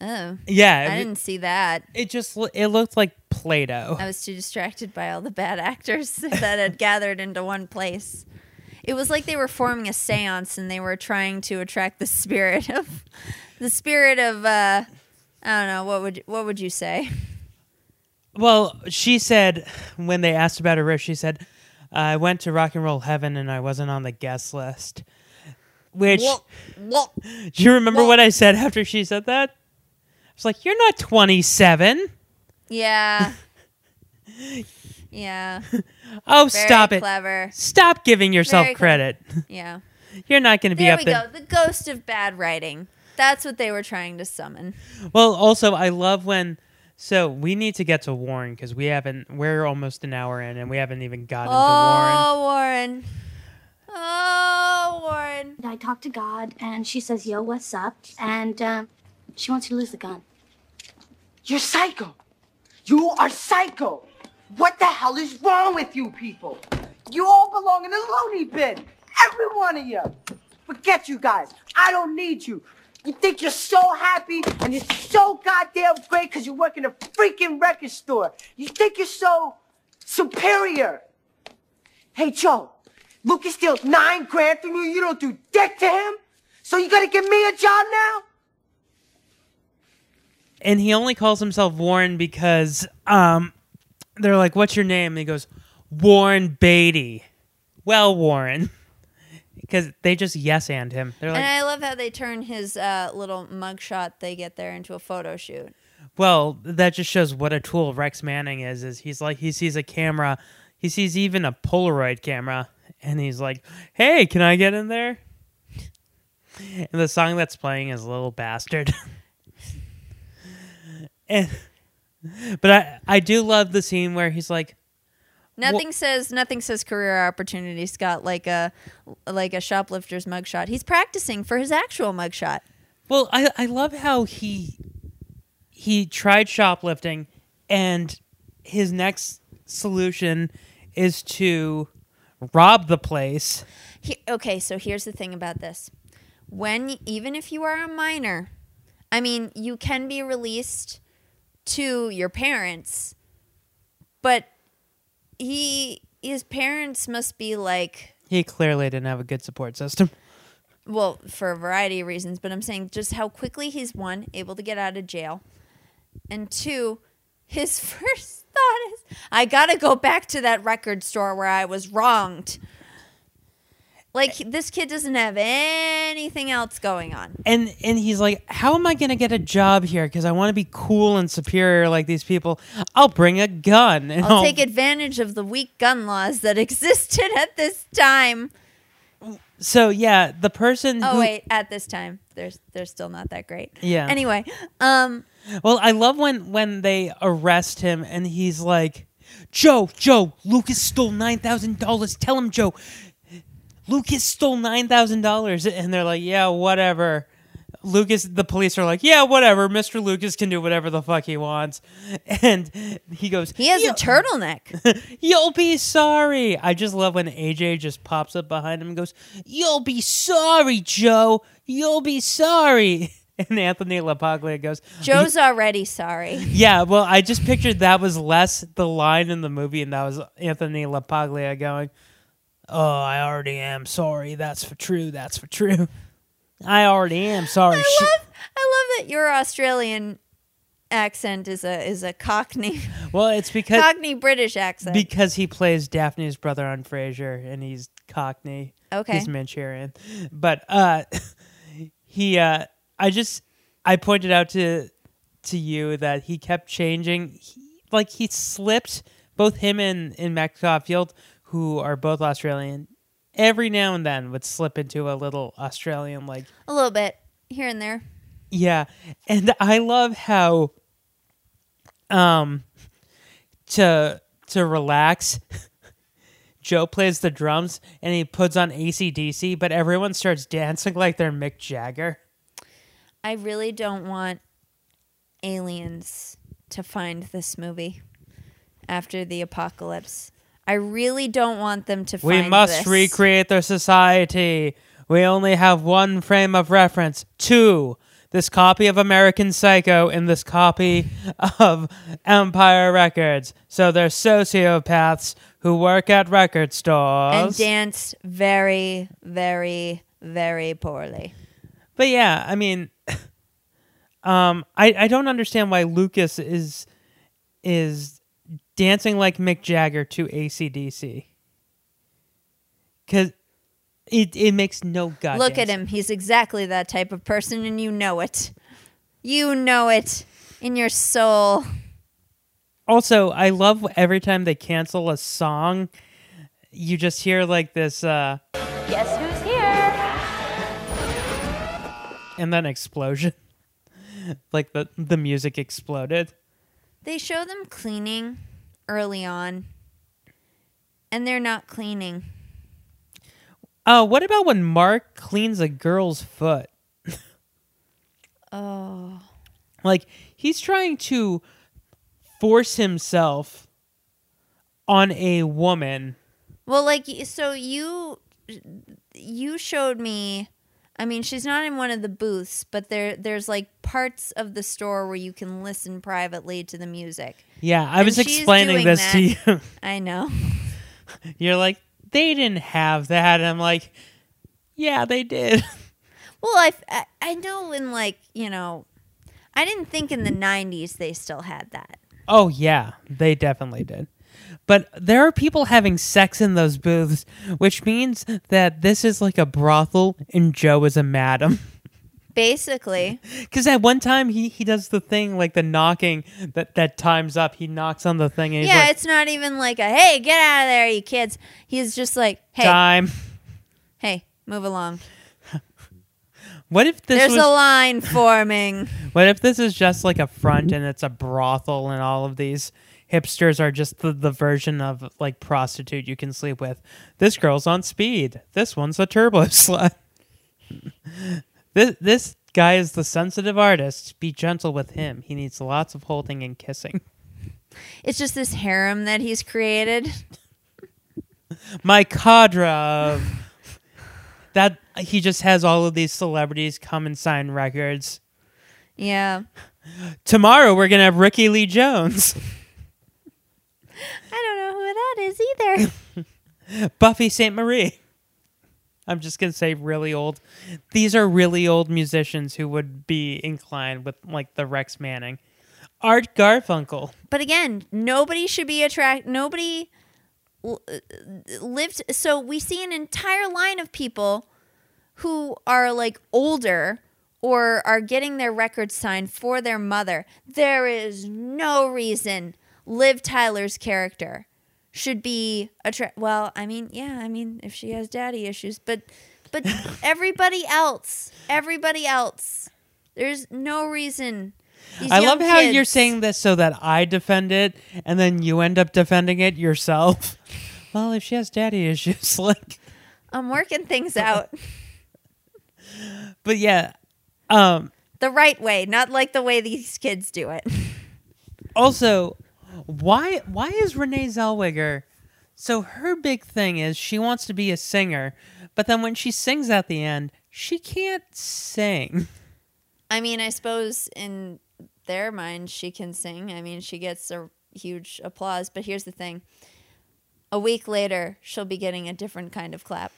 Oh, Yeah, I it- didn't see that. It just it looked like Play-Doh. I was too distracted by all the bad *laughs* actors *laughs* that had gathered into one place. It was like they were forming a séance and they were trying to attract the spirit *laughs* of the spirit of uh I don't know, what would what would you say? Well, she said when they asked about her wrist, she said, "I went to Rock and Roll Heaven and I wasn't on the guest list." Which Well, *laughs* do you remember what I said after she said that? I was like, "You're not 27." Yeah. *laughs* Yeah. *laughs* Oh, Very stop it! clever. Stop giving yourself Very clever. credit. *laughs* Yeah. You're not going to be up There up we go. The ghost of bad writing. That's what they were trying to summon. Well, also, I love when. So we need to get to Warren because we haven't. We're almost an hour in, and we haven't even gotten to Warren. Oh, Warren. Oh, Warren. I talked to God, and she says, "Yo, what's up?" And um, she wants you to lose the gun. You're psycho. You are psycho. What the hell is wrong with you people? You all belong in a loony bin. Every one of you. Forget you guys. I don't need you. You think you're so happy and you're so goddamn great because you work in a freaking record store. You think you're so superior. Hey, Joe, Lucas steals nine grand from you. You don't do dick to him. So you gotta give me a job now? and he only calls himself Warren because um, they're like, "What's your name?" And he goes, "Warren Beatty." Well, Warren, *laughs* because they just yes and him. They're like, and I love how they turn his uh, little mugshot they get there into a photo shoot. Well, that just shows what a tool Rex Manning is. Is he's like he sees a camera, he sees even a Polaroid camera, and he's like, "Hey, can I get in there?" And the song that's playing is "Little Bastard." *laughs* and but I I do love the scene where he's like, Nothing says nothing says career opportunity, Scott, like a like a shoplifter's mugshot. He's practicing for his actual mugshot. Well, I I love how he he tried shoplifting and his next solution is to rob the place. He, okay, so here's the thing about this. When even if you are a minor, I mean, you can be released to your parents, but he his parents must be like He clearly didn't have a good support system. well, for a variety of reasons, but I'm saying just how quickly he's one able to get out of jail, and two, his *laughs* first thought is, I gotta go back to that record store where I was wronged. Like this kid doesn't have anything else going on. And and he's like, "How am I going to get a job here cuz I want to be cool and superior like these people? I'll bring a gun and I'll take advantage of the weak gun laws that *laughs* existed at this time. So, yeah, the person Oh who wait, at this time, there's they're still not that great. Yeah. Anyway, um, Well, I love when when they arrest him and he's like, "Joe, Joe, Lucas stole $9,000. Tell him, Joe. Lucas stole $9,000." And they're like, "Yeah, whatever." Lucas, the police are like, yeah, whatever. Mr. Lucas can do whatever the fuck he wants. And he goes, He has a turtleneck. *laughs* You'll be sorry. I just love when AJ just pops up behind him and goes, You'll be sorry, Joe. You'll be sorry. *laughs* And Anthony LaPaglia goes, Joe's already sorry. *laughs* Yeah, well, I just pictured that was less the line in the movie, and that was Anthony LaPaglia going, Oh, I already am sorry. That's for true. That's for true. I already am sorry. I love, I love that your Australian accent is a is a Cockney Well, it's because Cockney British accent. because he plays Daphne's brother on Frasier, and he's Cockney. Okay. he's Manchurian, but uh, *laughs* he uh, I just I pointed out to to you that he kept changing, he, like he slipped. Both him and and Max Caulfield, who are both Australian, every now and then would slip into a little Australian like a little bit here and there. yeah, and I love how um to to relax *laughs* Joe plays the drums and he puts on ACDC, but everyone starts dancing like they're Mick Jagger. I really don't want aliens to find this movie after the apocalypse. I really don't want them to We must this. recreate their society. We only have one frame of reference. Two. This copy of American Psycho and this copy of Empire Records. So they're sociopaths who work at record stores. and dance very, very, very poorly. But yeah, I mean, *laughs* um, I I don't understand why Lucas is is dancing like Mick Jagger to ACDC. Cause it it makes no goddamn Look at him. He's exactly that type of person, and you know it. You know it in your soul. Also, I love every time they cancel a song, you just hear like this, uh, Guess who's here? and then explosion, *laughs* like the the music exploded. They show them cleaning early on, and they're not cleaning. Uh, what about when Mark cleans a girl's foot? Oh. Like he's trying to force himself on a woman. Well, like so you you showed me I mean, she's not in one of the booths, but there there's like parts of the store where you can listen privately to the music. Yeah, I And was explaining this that. to you. *laughs* I know. You're like, they didn't have that. And I'm like, yeah, they did. *laughs* Well, I, I I know in like, you know, I didn't think in the 90s they still had that. Oh yeah, they definitely did. But there are people having sex in those booths, which means that this is like a brothel and Joe is a madam. *laughs* Basically. Because at one time he, he does the thing like the knocking that, that times up. He knocks on the thing and yeah, like, it's not even like a hey, get out of there, you kids. He's just like, hey, time. hey, move along. *laughs* What if this There's was a line forming. *laughs* What if this is just like a front and it's a brothel and all of these hipsters are just the, the version of like prostitute you can sleep with? This girl's on speed. This one's a turbo *laughs* slut. this this guy is the sensitive artist. Be gentle with him. He needs lots of holding and kissing. It's just this harem that he's created. My cadre of that he just has all of these celebrities come and sign records. Yeah. Tomorrow we're gonna have Rickie Lee Jones. *laughs* I don't know who that is either. *laughs* Buffy Sainte-Marie. I'm just gonna say really old. These are really old musicians who would be inclined with like the Rex Manning. Art Garfunkel. but again, nobody should be attract. Nobody uh, lived. So we see an entire line of people who are like older or are getting their records signed for their mother. There is no reason Liv Tyler's character should be attract. Well, I mean, yeah, I mean, if she has daddy issues, but but *laughs* everybody else, everybody else, there's no reason. I love how you're saying this so that I defend it and then you end up defending it yourself. *laughs* Well, if she has daddy issues, *laughs* like I'm working things out. but yeah, Um, The right way, not like the way these kids do it. also, why why is Renee Zellweger? So her big thing is she wants to be a singer, but then when she sings at the end, she can't sing. I mean, I suppose in their mind she can sing. I mean, she gets a huge applause, but here's the thing. A week later, she'll be getting a different kind of clap.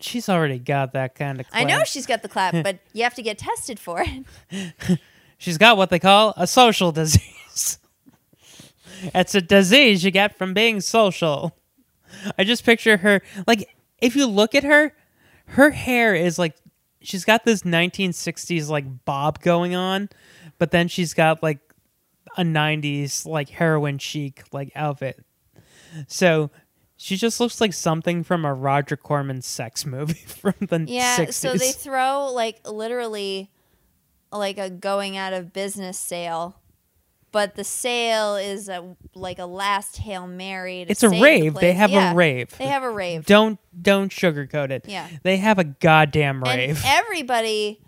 She's already got that kind of. clap. I know she's got the clap, *laughs* but you have to get tested for it. *laughs* She's got what they call a social disease. It's a disease you get from being social. I just picture her like if you look at her, her hair is like she's got this 1960s like bob going on, but then she's got like a 90s like heroin chic like outfit. So she just looks like something from a Roger Corman sex movie *laughs* from the Yeah, 60s. so they throw like literally like a going out of business sale. But the sale is a like a last hail mary. It's a save the rave. They have Yeah, a rave. They have a rave. Don't don't sugarcoat it. Yeah. They have a goddamn rave. and rave. everybody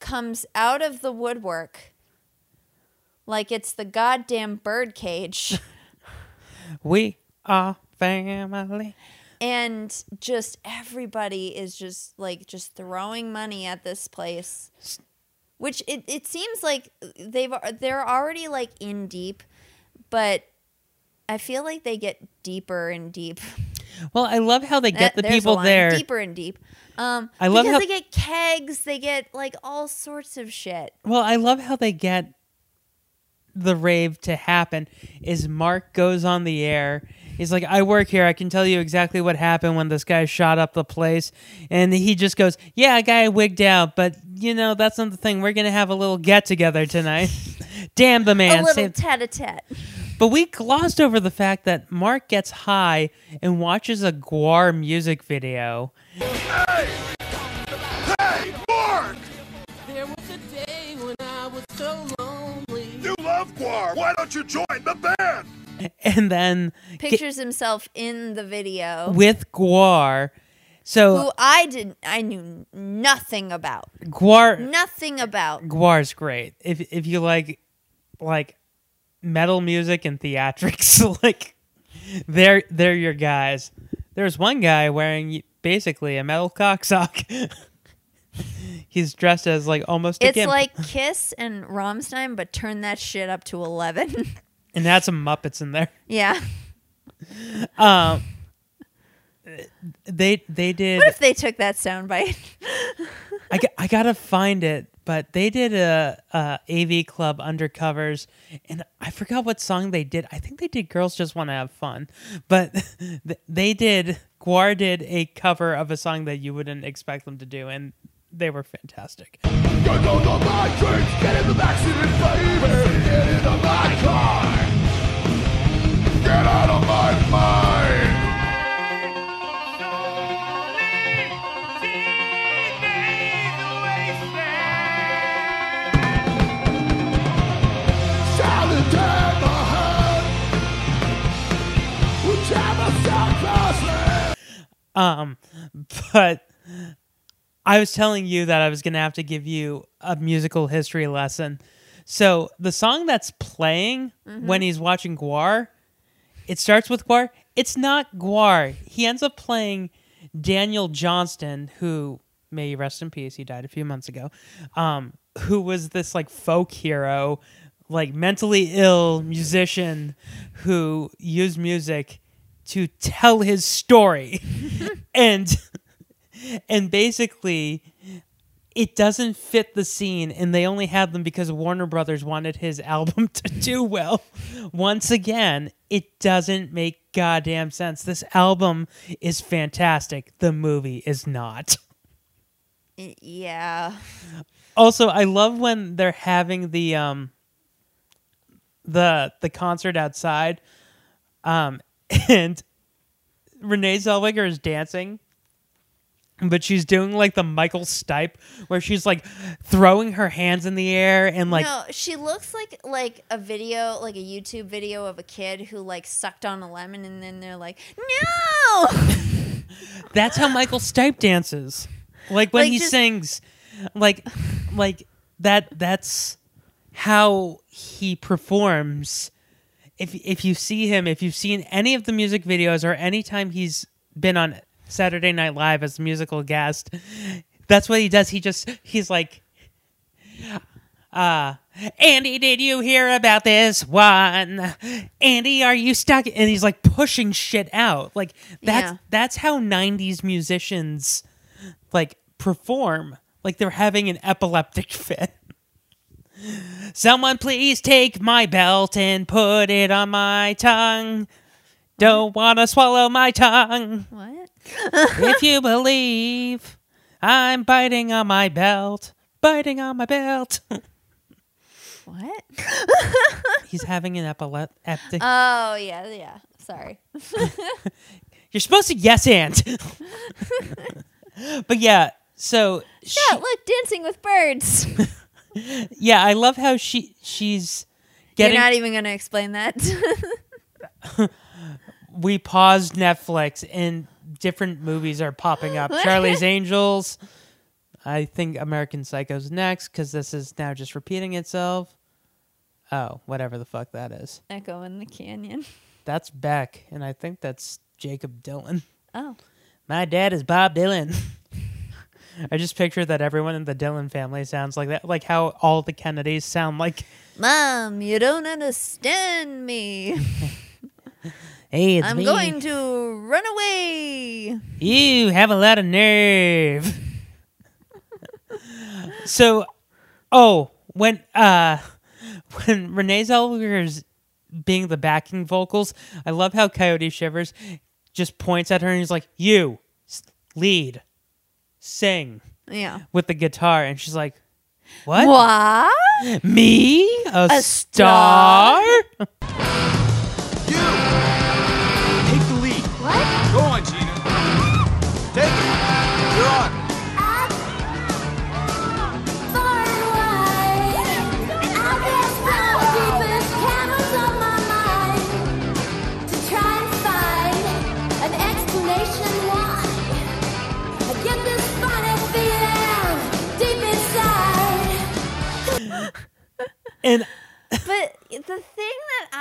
comes out of the woodwork like it's the goddamn birdcage. *laughs* *laughs* we are family. and just everybody is just like just throwing money at this place which it, it seems like they've they're already like in deep but i feel like they get deeper and deep *laughs* Well, I love how they get That- the people there. deeper and deep um I love because how- they get kegs they get like all sorts of shit Well, I love how they get the rave to happen. Is Mark goes on the air. He's like, "I work here. I can tell you exactly what happened when this guy shot up the place." And he just goes, "Yeah, a guy wigged out, but you know that's not the thing. We're gonna have a little get together tonight." *laughs* Damn the man! a little tete-a-tete But we glossed over the fact that Mark gets high and watches a GWAR music video. Hey, love GWAR. Why don't you join the band? *laughs* And then get- pictures himself in the video with GWAR. So who I didn't I knew nothing about. GWAR Nothing about. GWAR's great. If if you like like metal music and theatrics, *laughs* like they're they're your guys. There's one guy wearing basically a metal cocksock. *laughs* He's dressed as like almost a It's gimp. like *laughs* Kiss and Rammstein, but turn that shit up to eleven. and had some Muppets in there. yeah. *laughs* Um, they they did. What if they took that soundbite? *laughs* I, I gotta find it, but they did a, a AV Club undercovers, and I forgot what song they did. I think they did "Girls Just Want to Have Fun," but th- they did. GWAR did a cover of a song that you wouldn't expect them to do, and they were fantastic. Get out of my drinks, get in the backseat and baby, get into my car. Get out of my mind. Silent in my head, we tear myself closely. Um, *laughs* but I was telling you that I was gonna have to give you a musical history lesson. So the song that's playing when he's watching GWAR, it starts with GWAR. It's not GWAR. He ends up playing Daniel Johnston, who may rest in peace. He died a few months ago. Um, who was this like folk hero, like mentally ill musician who used music to tell his story, *laughs* and and basically it doesn't fit the scene and they only had them because Warner Brothers wanted his *laughs* album to do well. Once again, it doesn't make goddamn sense. This album is fantastic. The movie is not. yeah. Also, I love when they're having the um the the concert outside um *laughs* and Renee Zellweger is dancing but she's doing like the Michael Stipe where she's like throwing her hands in the air and like no, she looks like like a video, like a YouTube video of a kid who like sucked on a lemon, and then they're like, "No!" *laughs* that's how Michael Stipe dances. Like when Like, he just- sings like like that that's how he performs if if you see him if you've seen any of the music videos or anytime he's been on Saturday Night Live as a musical guest. That's what he does. He just he's like uh Andy did you hear about this one? Andy are you stuck? And he's like pushing shit out. Like that's Yeah. that's how 90s musicians like perform. Like they're having an epileptic *laughs* fit. Someone please take my belt and put it on my tongue don't want to swallow my tongue What? if you believe i'm biting on my belt biting on my belt What? he's having an epileptic *laughs* Oh yeah, yeah. Sorry. *laughs* you're supposed to yes and *laughs* but yeah so yeah, look, dancing with birds. yeah i love how she she's getting You're not even gonna explain that. We paused netflix and different movies are popping up *laughs* charlie's angels i think american psycho's next because this is now just repeating itself oh whatever the fuck that is Echo in the canyon. that's beck and i think that's jakob dylan Oh. my dad is bob dylan *laughs* i just picture that everyone in the dylan family sounds like that like how all the kennedys sound like Mom, you don't understand me. *laughs* hey it's I'm me. going to run away. You have a lot of nerve. so, oh, when uh, when Renee Zellweger is being the backing vocals, I love how Coyote Shivers just points at her and he's like, "You lead, sing." Yeah. With the guitar, and she's like, "What? What? Me? A, A star? star? *laughs*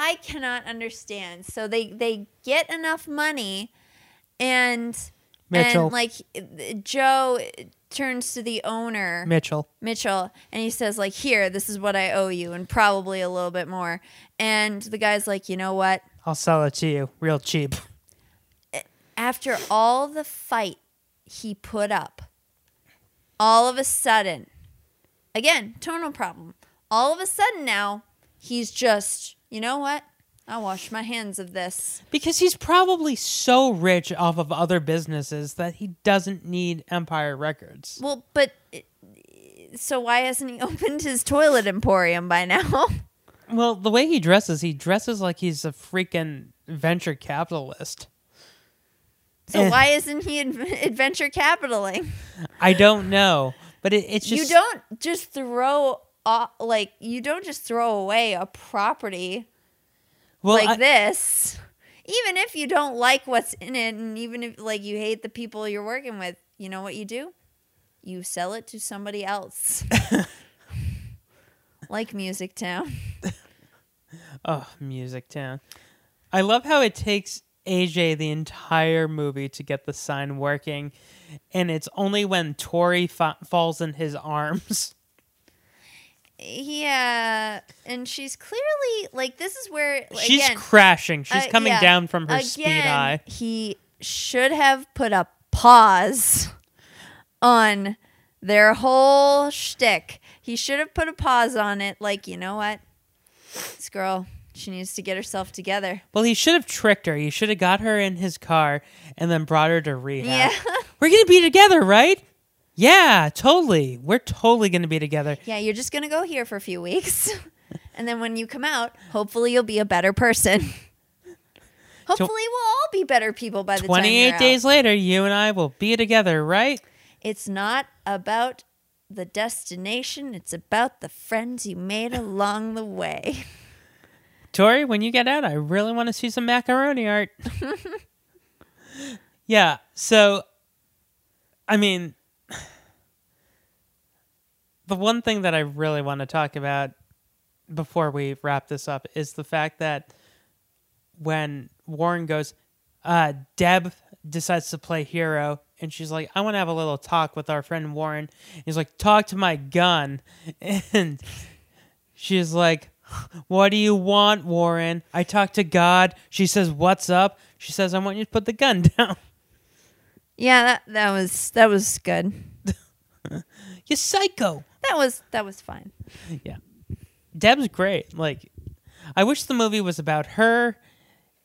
I cannot understand, so they they get enough money, and Mitchell. and like Joe turns to the owner Mitchell. Mitchell, and he says like, "Here, this is what I owe you, and probably a little bit more." And the guy's like, "You know what? I'll sell it to you real cheap." After all the fight he put up, all of a sudden, again, tonal problem. All of a sudden now, he's just, you know what? I'll wash my hands of this. Because he's probably so rich off of other businesses that he doesn't need Empire Records. Well, but so why hasn't he *laughs* opened his toilet emporium by now? *laughs* Well, the way he dresses, he dresses like he's a freaking venture capitalist. So Eh. why isn't he adv- *laughs* adventure capitaling? I don't know, but it, it's just you don't just throw uh, like you don't just throw away a property well, like I- this. Even if you don't like what's in it, and even if like you hate the people you're working with, you know what you do? You sell it to somebody else. *laughs* like Music Town. *laughs* Oh, Music Town. I love how it takes AJ the entire movie to get the sign working, and it's only when Tori fa- falls in his arms. *laughs* Yeah, and she's clearly like this is where She's crashing. She's uh, coming yeah. down from her speed Again, high. He should have put a pause on their whole shtick. He should have put a pause on it. Like, you know what? This girl, she needs to get herself together. Well, he should have tricked her. He should have got her in his car and then brought her to rehab. Yeah. We're going to be together, right? Yeah, totally. We're totally going to be together. Yeah, you're just gonna go here for a few weeks, *laughs* and then when you come out, hopefully you'll be a better person. *laughs* hopefully, we'll all be better people by the time 28 you're days out. later, you and I will be together, right? It's not about the destination; it's about the friends you made along the way. *laughs* Tori, when you get out, I really want to see some macaroni art. yeah, so I mean the one thing that I really want to talk about before we wrap this up is the fact that when Warren goes, uh, Deb decides to play hero, and she's like, I want to have a little talk with our friend Warren. He's like, Talk to my gun. *laughs* And she's like, What do you want, Warren? I talk to God. She says, What's up? She says, I want you to put the gun *laughs* down. Yeah, that that was that was good. You psycho. That was that was fine. Yeah. Deb's great. Like, I wish the movie was about her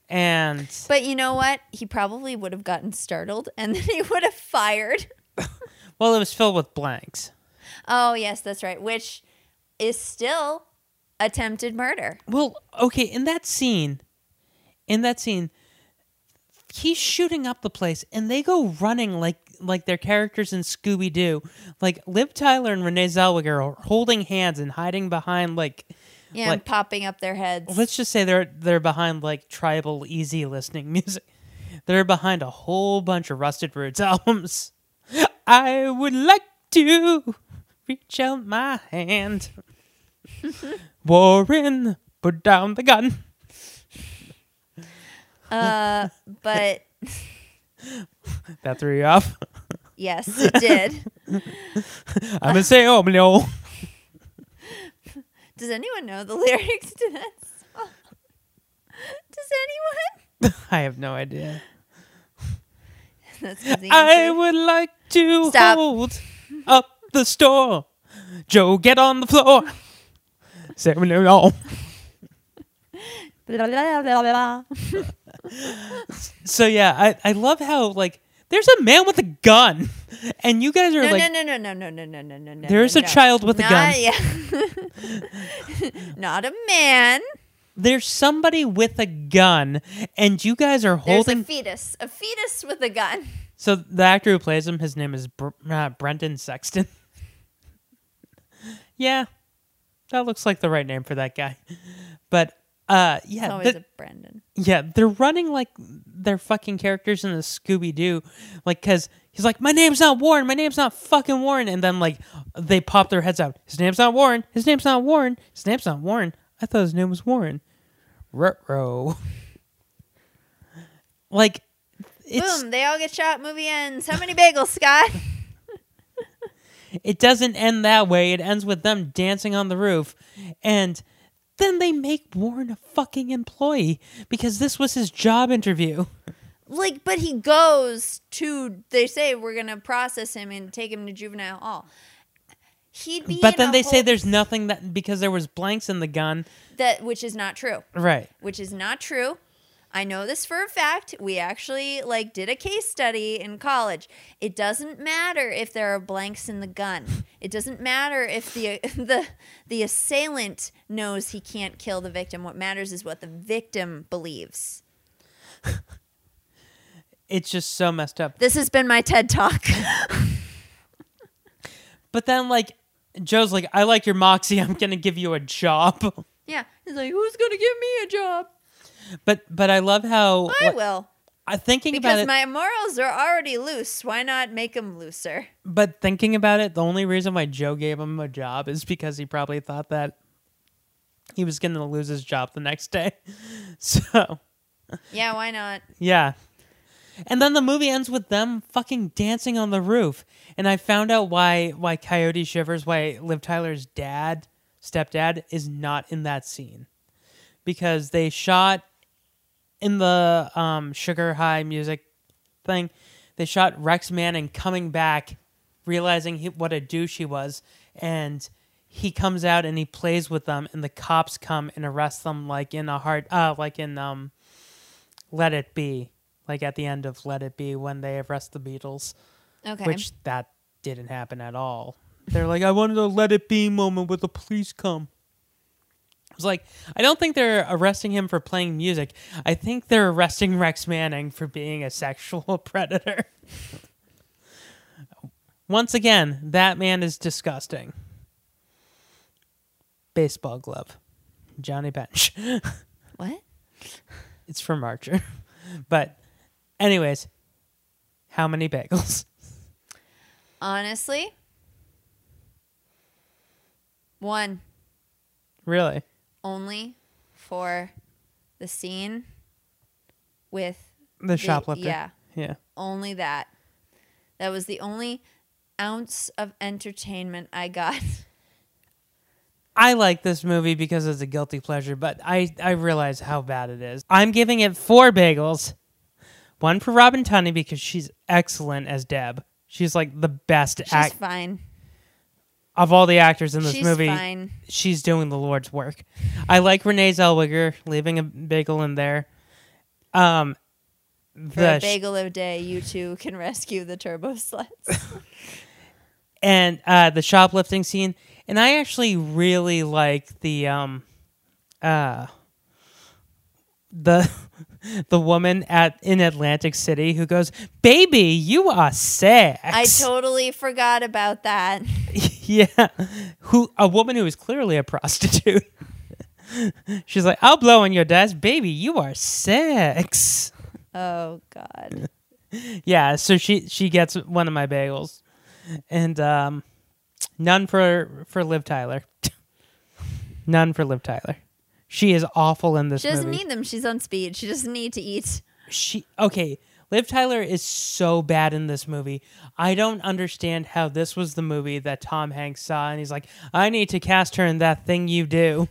and But you know what? He probably would have gotten startled and *laughs* then he would have fired. *laughs* well, it was filled with blanks. Oh, yes, that's right. Which is still attempted murder. Well, okay, in that scene, in that scene, he's shooting up the place and they go running like like their characters in Scooby Doo. Like Liv Tyler and Renee Zellweger are holding hands and hiding behind like Yeah, like popping up their heads. let's just say they're they're behind like tribal easy listening *laughs* music. They're behind a whole bunch of Rusted Roots *laughs* albums. I would like to reach out my hand. *laughs* Warren, put down the gun. Uh, but That threw you off. Yes, it did. *laughs* I'm gonna say oh no. *laughs* Does anyone know the *laughs* lyrics to this? Does anyone? I have no idea. That's I would like to Stop. hold up the store. Joe, get on the floor. Say no. So yeah, I, I love how like there's a man with a gun, *laughs* and you guys are like, No, like no, no, no, no, no, no, no, no, no. There's no, a no. child with a gun. Yeah. *laughs* Not a man. there's somebody with a gun, and you guys are holding There's a fetus. A fetus with a gun. so the actor who plays him, his name is Br- uh, Brendan Sexton. *laughs* yeah, that looks like the right name for that guy. But uh, yeah, It's always the- a Brendan. Yeah, they're running like they're fucking characters in the Scooby Doo, like because he's like, my name's not Warren, my name's not fucking Warren, and then like they pop their heads out. His name's not Warren. His name's not Warren. His name's not Warren. I thought his name was Warren. Ruh-roh. *laughs* Like it's Boom! They all get shot. Movie ends. How many bagels, Scott? *laughs* *laughs* it doesn't end that way. It ends with them dancing on the roof, and then they make Warren a fucking employee because this was his job interview. like, but he goes to. They say we're gonna process him and take him to juvenile hall. He'd be. But then they say there's nothing that because there was blanks in the gun. that, which is not true. Right. Which is not true. I know this for a fact. We actually like did a case study in college. It doesn't matter if there are blanks in the gun. It doesn't matter if the *laughs* the the assailant knows he can't kill the victim. What matters is what the victim believes. *laughs* It's just so messed up. This has been my TED talk. *laughs* But then like Joe's like, I like your moxie, I'm gonna give you a job. yeah, he's like, "Who's gonna give me a job?" But but I love how I will. I thinking about Because it my morals are already loose. Why not make them looser? but thinking about it, the only reason why Joe gave him a job is because he probably thought that he was gonna lose his job the next day. *laughs* So Yeah, why not? Yeah. And then the movie ends with them fucking dancing on the roof. And I found out why why Coyote Shivers, why Liv Tyler's dad, stepdad, is not in that scene. Because they shot in the um, Sugar High music thing, they shot Rex Manning coming back, realizing he, what a douche he was, and he comes out and he plays with them, and the cops come and arrest them like in a hard, uh, like in um, Let It Be, like at the end of Let It Be when they arrest the Beatles. Okay. Which that didn't happen at all. They're like, I wanted a Let It Be moment where the police come. Was like, I don't think they're arresting him for playing music. I think they're arresting Rex Manning for being a sexual *laughs* predator. Once again, that man is disgusting. Baseball glove. Johnny Bench. *laughs* What? It's from Archer. *laughs* But, anyways, how many bagels? Honestly, One Really? Only for the scene with The shoplifter. Yeah. Yeah. Only that. That was the only ounce of entertainment I got. *laughs* I like this movie because it's a guilty pleasure, but I, I realize how bad it is. I'm giving it four bagels. One for Robin Tunney because she's excellent as Deb. She's like the best She's act fine. Of all the actors in this She's movie. fine. She's doing the Lord's work. I like Renee Zellweger leaving a bagel in there. Um, For the a bagel a day, you two can rescue the turbo sluts. *laughs* and uh, the shoplifting scene. And I actually really like the um, uh, the the woman at in Atlantic City who goes, "Baby, you are sex." I totally forgot about that. *laughs* yeah, who a woman who is clearly a prostitute. *laughs* She's like, "I'll blow on your desk, baby. You are sex." Oh God. *laughs* yeah, so she she gets one of my bagels, and um, none for for Liv Tyler. none for Liv Tyler. She is awful in this movie. She doesn't movie. need them. She's on speed. She doesn't need to eat. she okay. Liv Tyler is so bad in this movie. I don't understand how this was the movie that Tom Hanks saw, and he's like, "I need to cast her in that thing you do."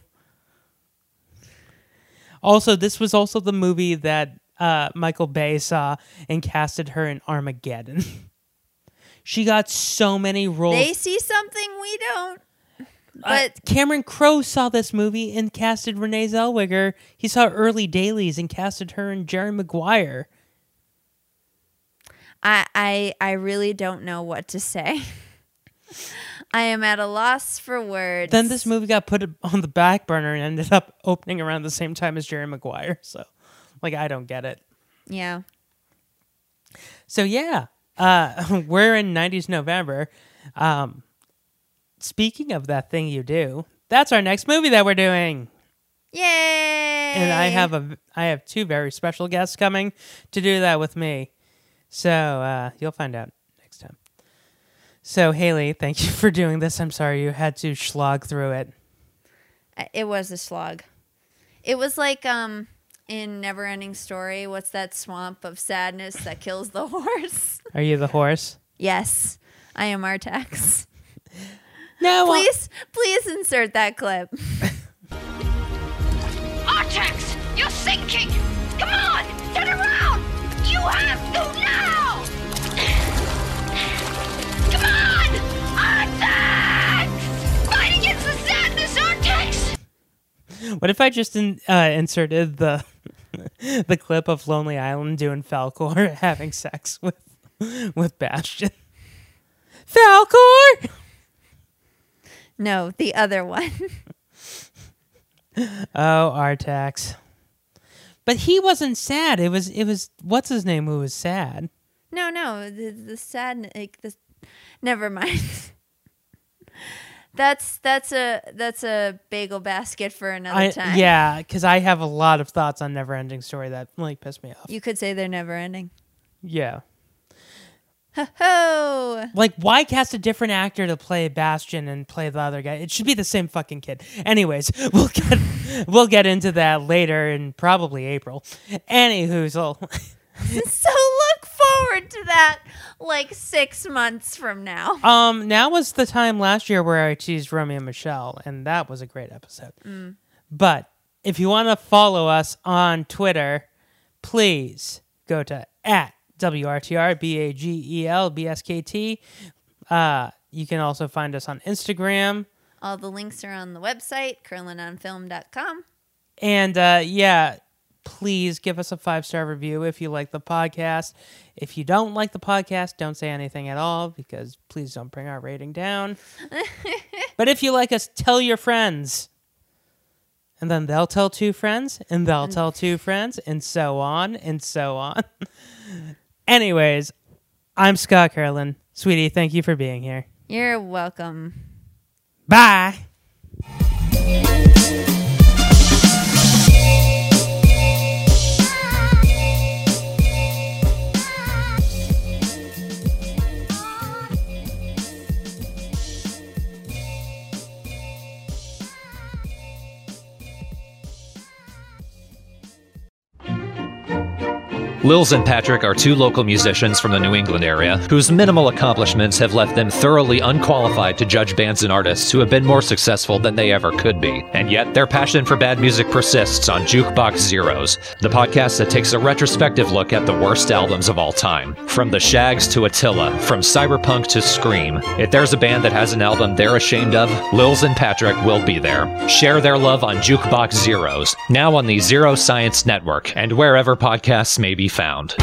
Also, this was also the movie that uh, Michael Bay saw and casted her in Armageddon. *laughs* she got so many roles. They see something we don't. Uh, Cameron Crowe saw this movie and casted Renee Zellweger. He saw early dailies and casted her in Jerry Maguire. I I I really don't know what to say. *laughs* I am at a loss for words. Then this movie got put *laughs* on the back burner and ended up opening around the same time as Jerry Maguire. *laughs* So, like, I don't get it. Yeah. So yeah, uh, we're in '90s November. Um, speaking of that thing you do, that's our next movie that we're doing. Yay! And I have a I have two very special guests coming to do that with me. So uh, you'll find out next time. So Haley, thank you for doing this. I'm sorry you had to slog through it. It was a slog. It was like um in Neverending Story. What's that swamp of sadness that kills the *laughs* horse? Are you the horse? yes, I am Artax. *laughs* No, please, please insert that clip. *laughs* Artax, you're sinking! Come on, turn around! You have to now! *clears throat* Come on! Artax! Fight against the sadness, Artax! What if I just in, uh, inserted the *laughs* the clip of Lonely Island doing Falkor *laughs* having sex with with Bastian? Falkor. No, the other one. *laughs* Oh, Artax. But he wasn't sad. It was it was what's his name who was sad. No, no, the the sad like the never mind. *laughs* that's that's a that's a bagel basket for another I, time. yeah, because I have a lot of thoughts on Neverending Story that like piss me off. You could say they're never ending. Yeah, Ho ho! like why cast a different actor to play Bastian and play the other guy? It should be the same fucking kid. Anyways, *laughs* we'll get we'll get into that later in probably April. Anywhoozle. *laughs* so look forward to that like six months from now. Um, now was the time last year where I teased Romy and Michele, and that was a great episode. Mm. But if you want to follow us on Twitter, please go to at WRTR B A G E L B S K T. Uh, you can also find us on Instagram. All the links are on the website, curlinonfilm.com. And uh, yeah, please give us a five star review if you like the podcast. If you don't like the podcast, don't say anything at all because please don't bring our rating down. *laughs* but if you like us, tell your friends. And then they'll tell two friends, and they'll tell two friends, and so on and so on. *laughs* Anyways, I'm Scott Carlin. Sweetie, thank you for being here. You're welcome. Bye. Lils and Patrick are two local musicians from the New England area whose minimal accomplishments have left them thoroughly unqualified to judge bands and artists who have been more successful than they ever could be. And yet, their passion for bad music persists on Jukebox Zeros, the podcast that takes a retrospective look at the worst albums of all time. From the Shaggs to Attila, from Cyberpunk to Scream. If there's a band that has an album they're ashamed of, Lils and Patrick will be there. Share their love on Jukebox Zeros, now on the Zero Science Network, and wherever podcasts may be found.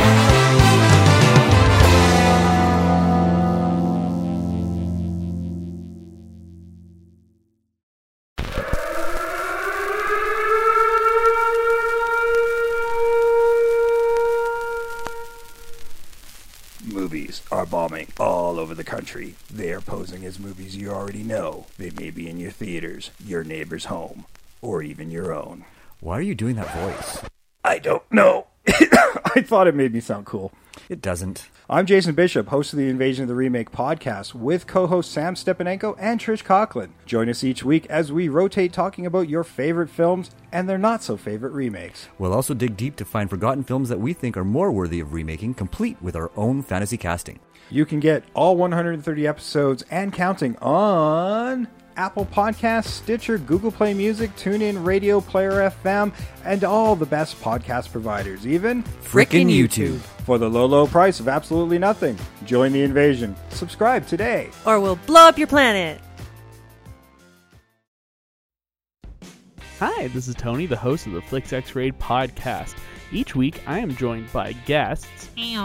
Movies are bombing all over the country. They are posing as movies you already know. They may be in your theaters, your neighbor's home, or even your own. Why are you doing that voice? I don't know. *coughs* I thought it made me sound cool. It doesn't. I'm Jason Bishop, host of the Invasion of the Remake podcast, with co host Sam Stepanenko and Trish Conklin. Join us each week as we rotate talking about your favorite films and their not so favorite remakes. We'll also dig deep to find forgotten films that we think are more worthy of remaking, complete with our own fantasy casting. You can get all 130 episodes and counting on Apple Podcasts, Stitcher, Google Play Music, TuneIn, Radio Player FM, and all the best podcast providers, even Frickin' YouTube. For the low, low price of absolutely nothing. Join the invasion. Subscribe today. Or we'll blow up your planet. Hi, this is Tony, the host of the Flix X Raid podcast. Each week, I am joined by guests. Ew.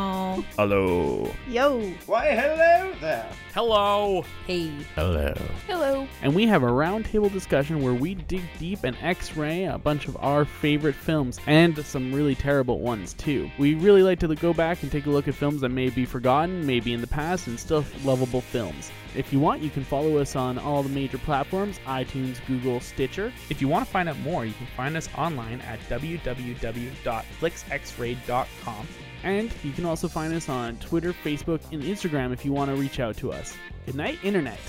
Hello. Yo. Why, hello there. Hello. Hey. Hello. Hello. And we have a roundtable discussion where we dig deep and x ray a bunch of our favorite films and some really terrible ones, too. We really like to go back and take a look at films that may be forgotten, maybe in the past, and still lovable films. If you want, you can follow us on all the major platforms iTunes, Google, Stitcher. If you want to find out more, you can find us online at www.flixxraid.com. And you can also find us on Twitter, Facebook, and Instagram if you want to reach out to us. Good night, Internet.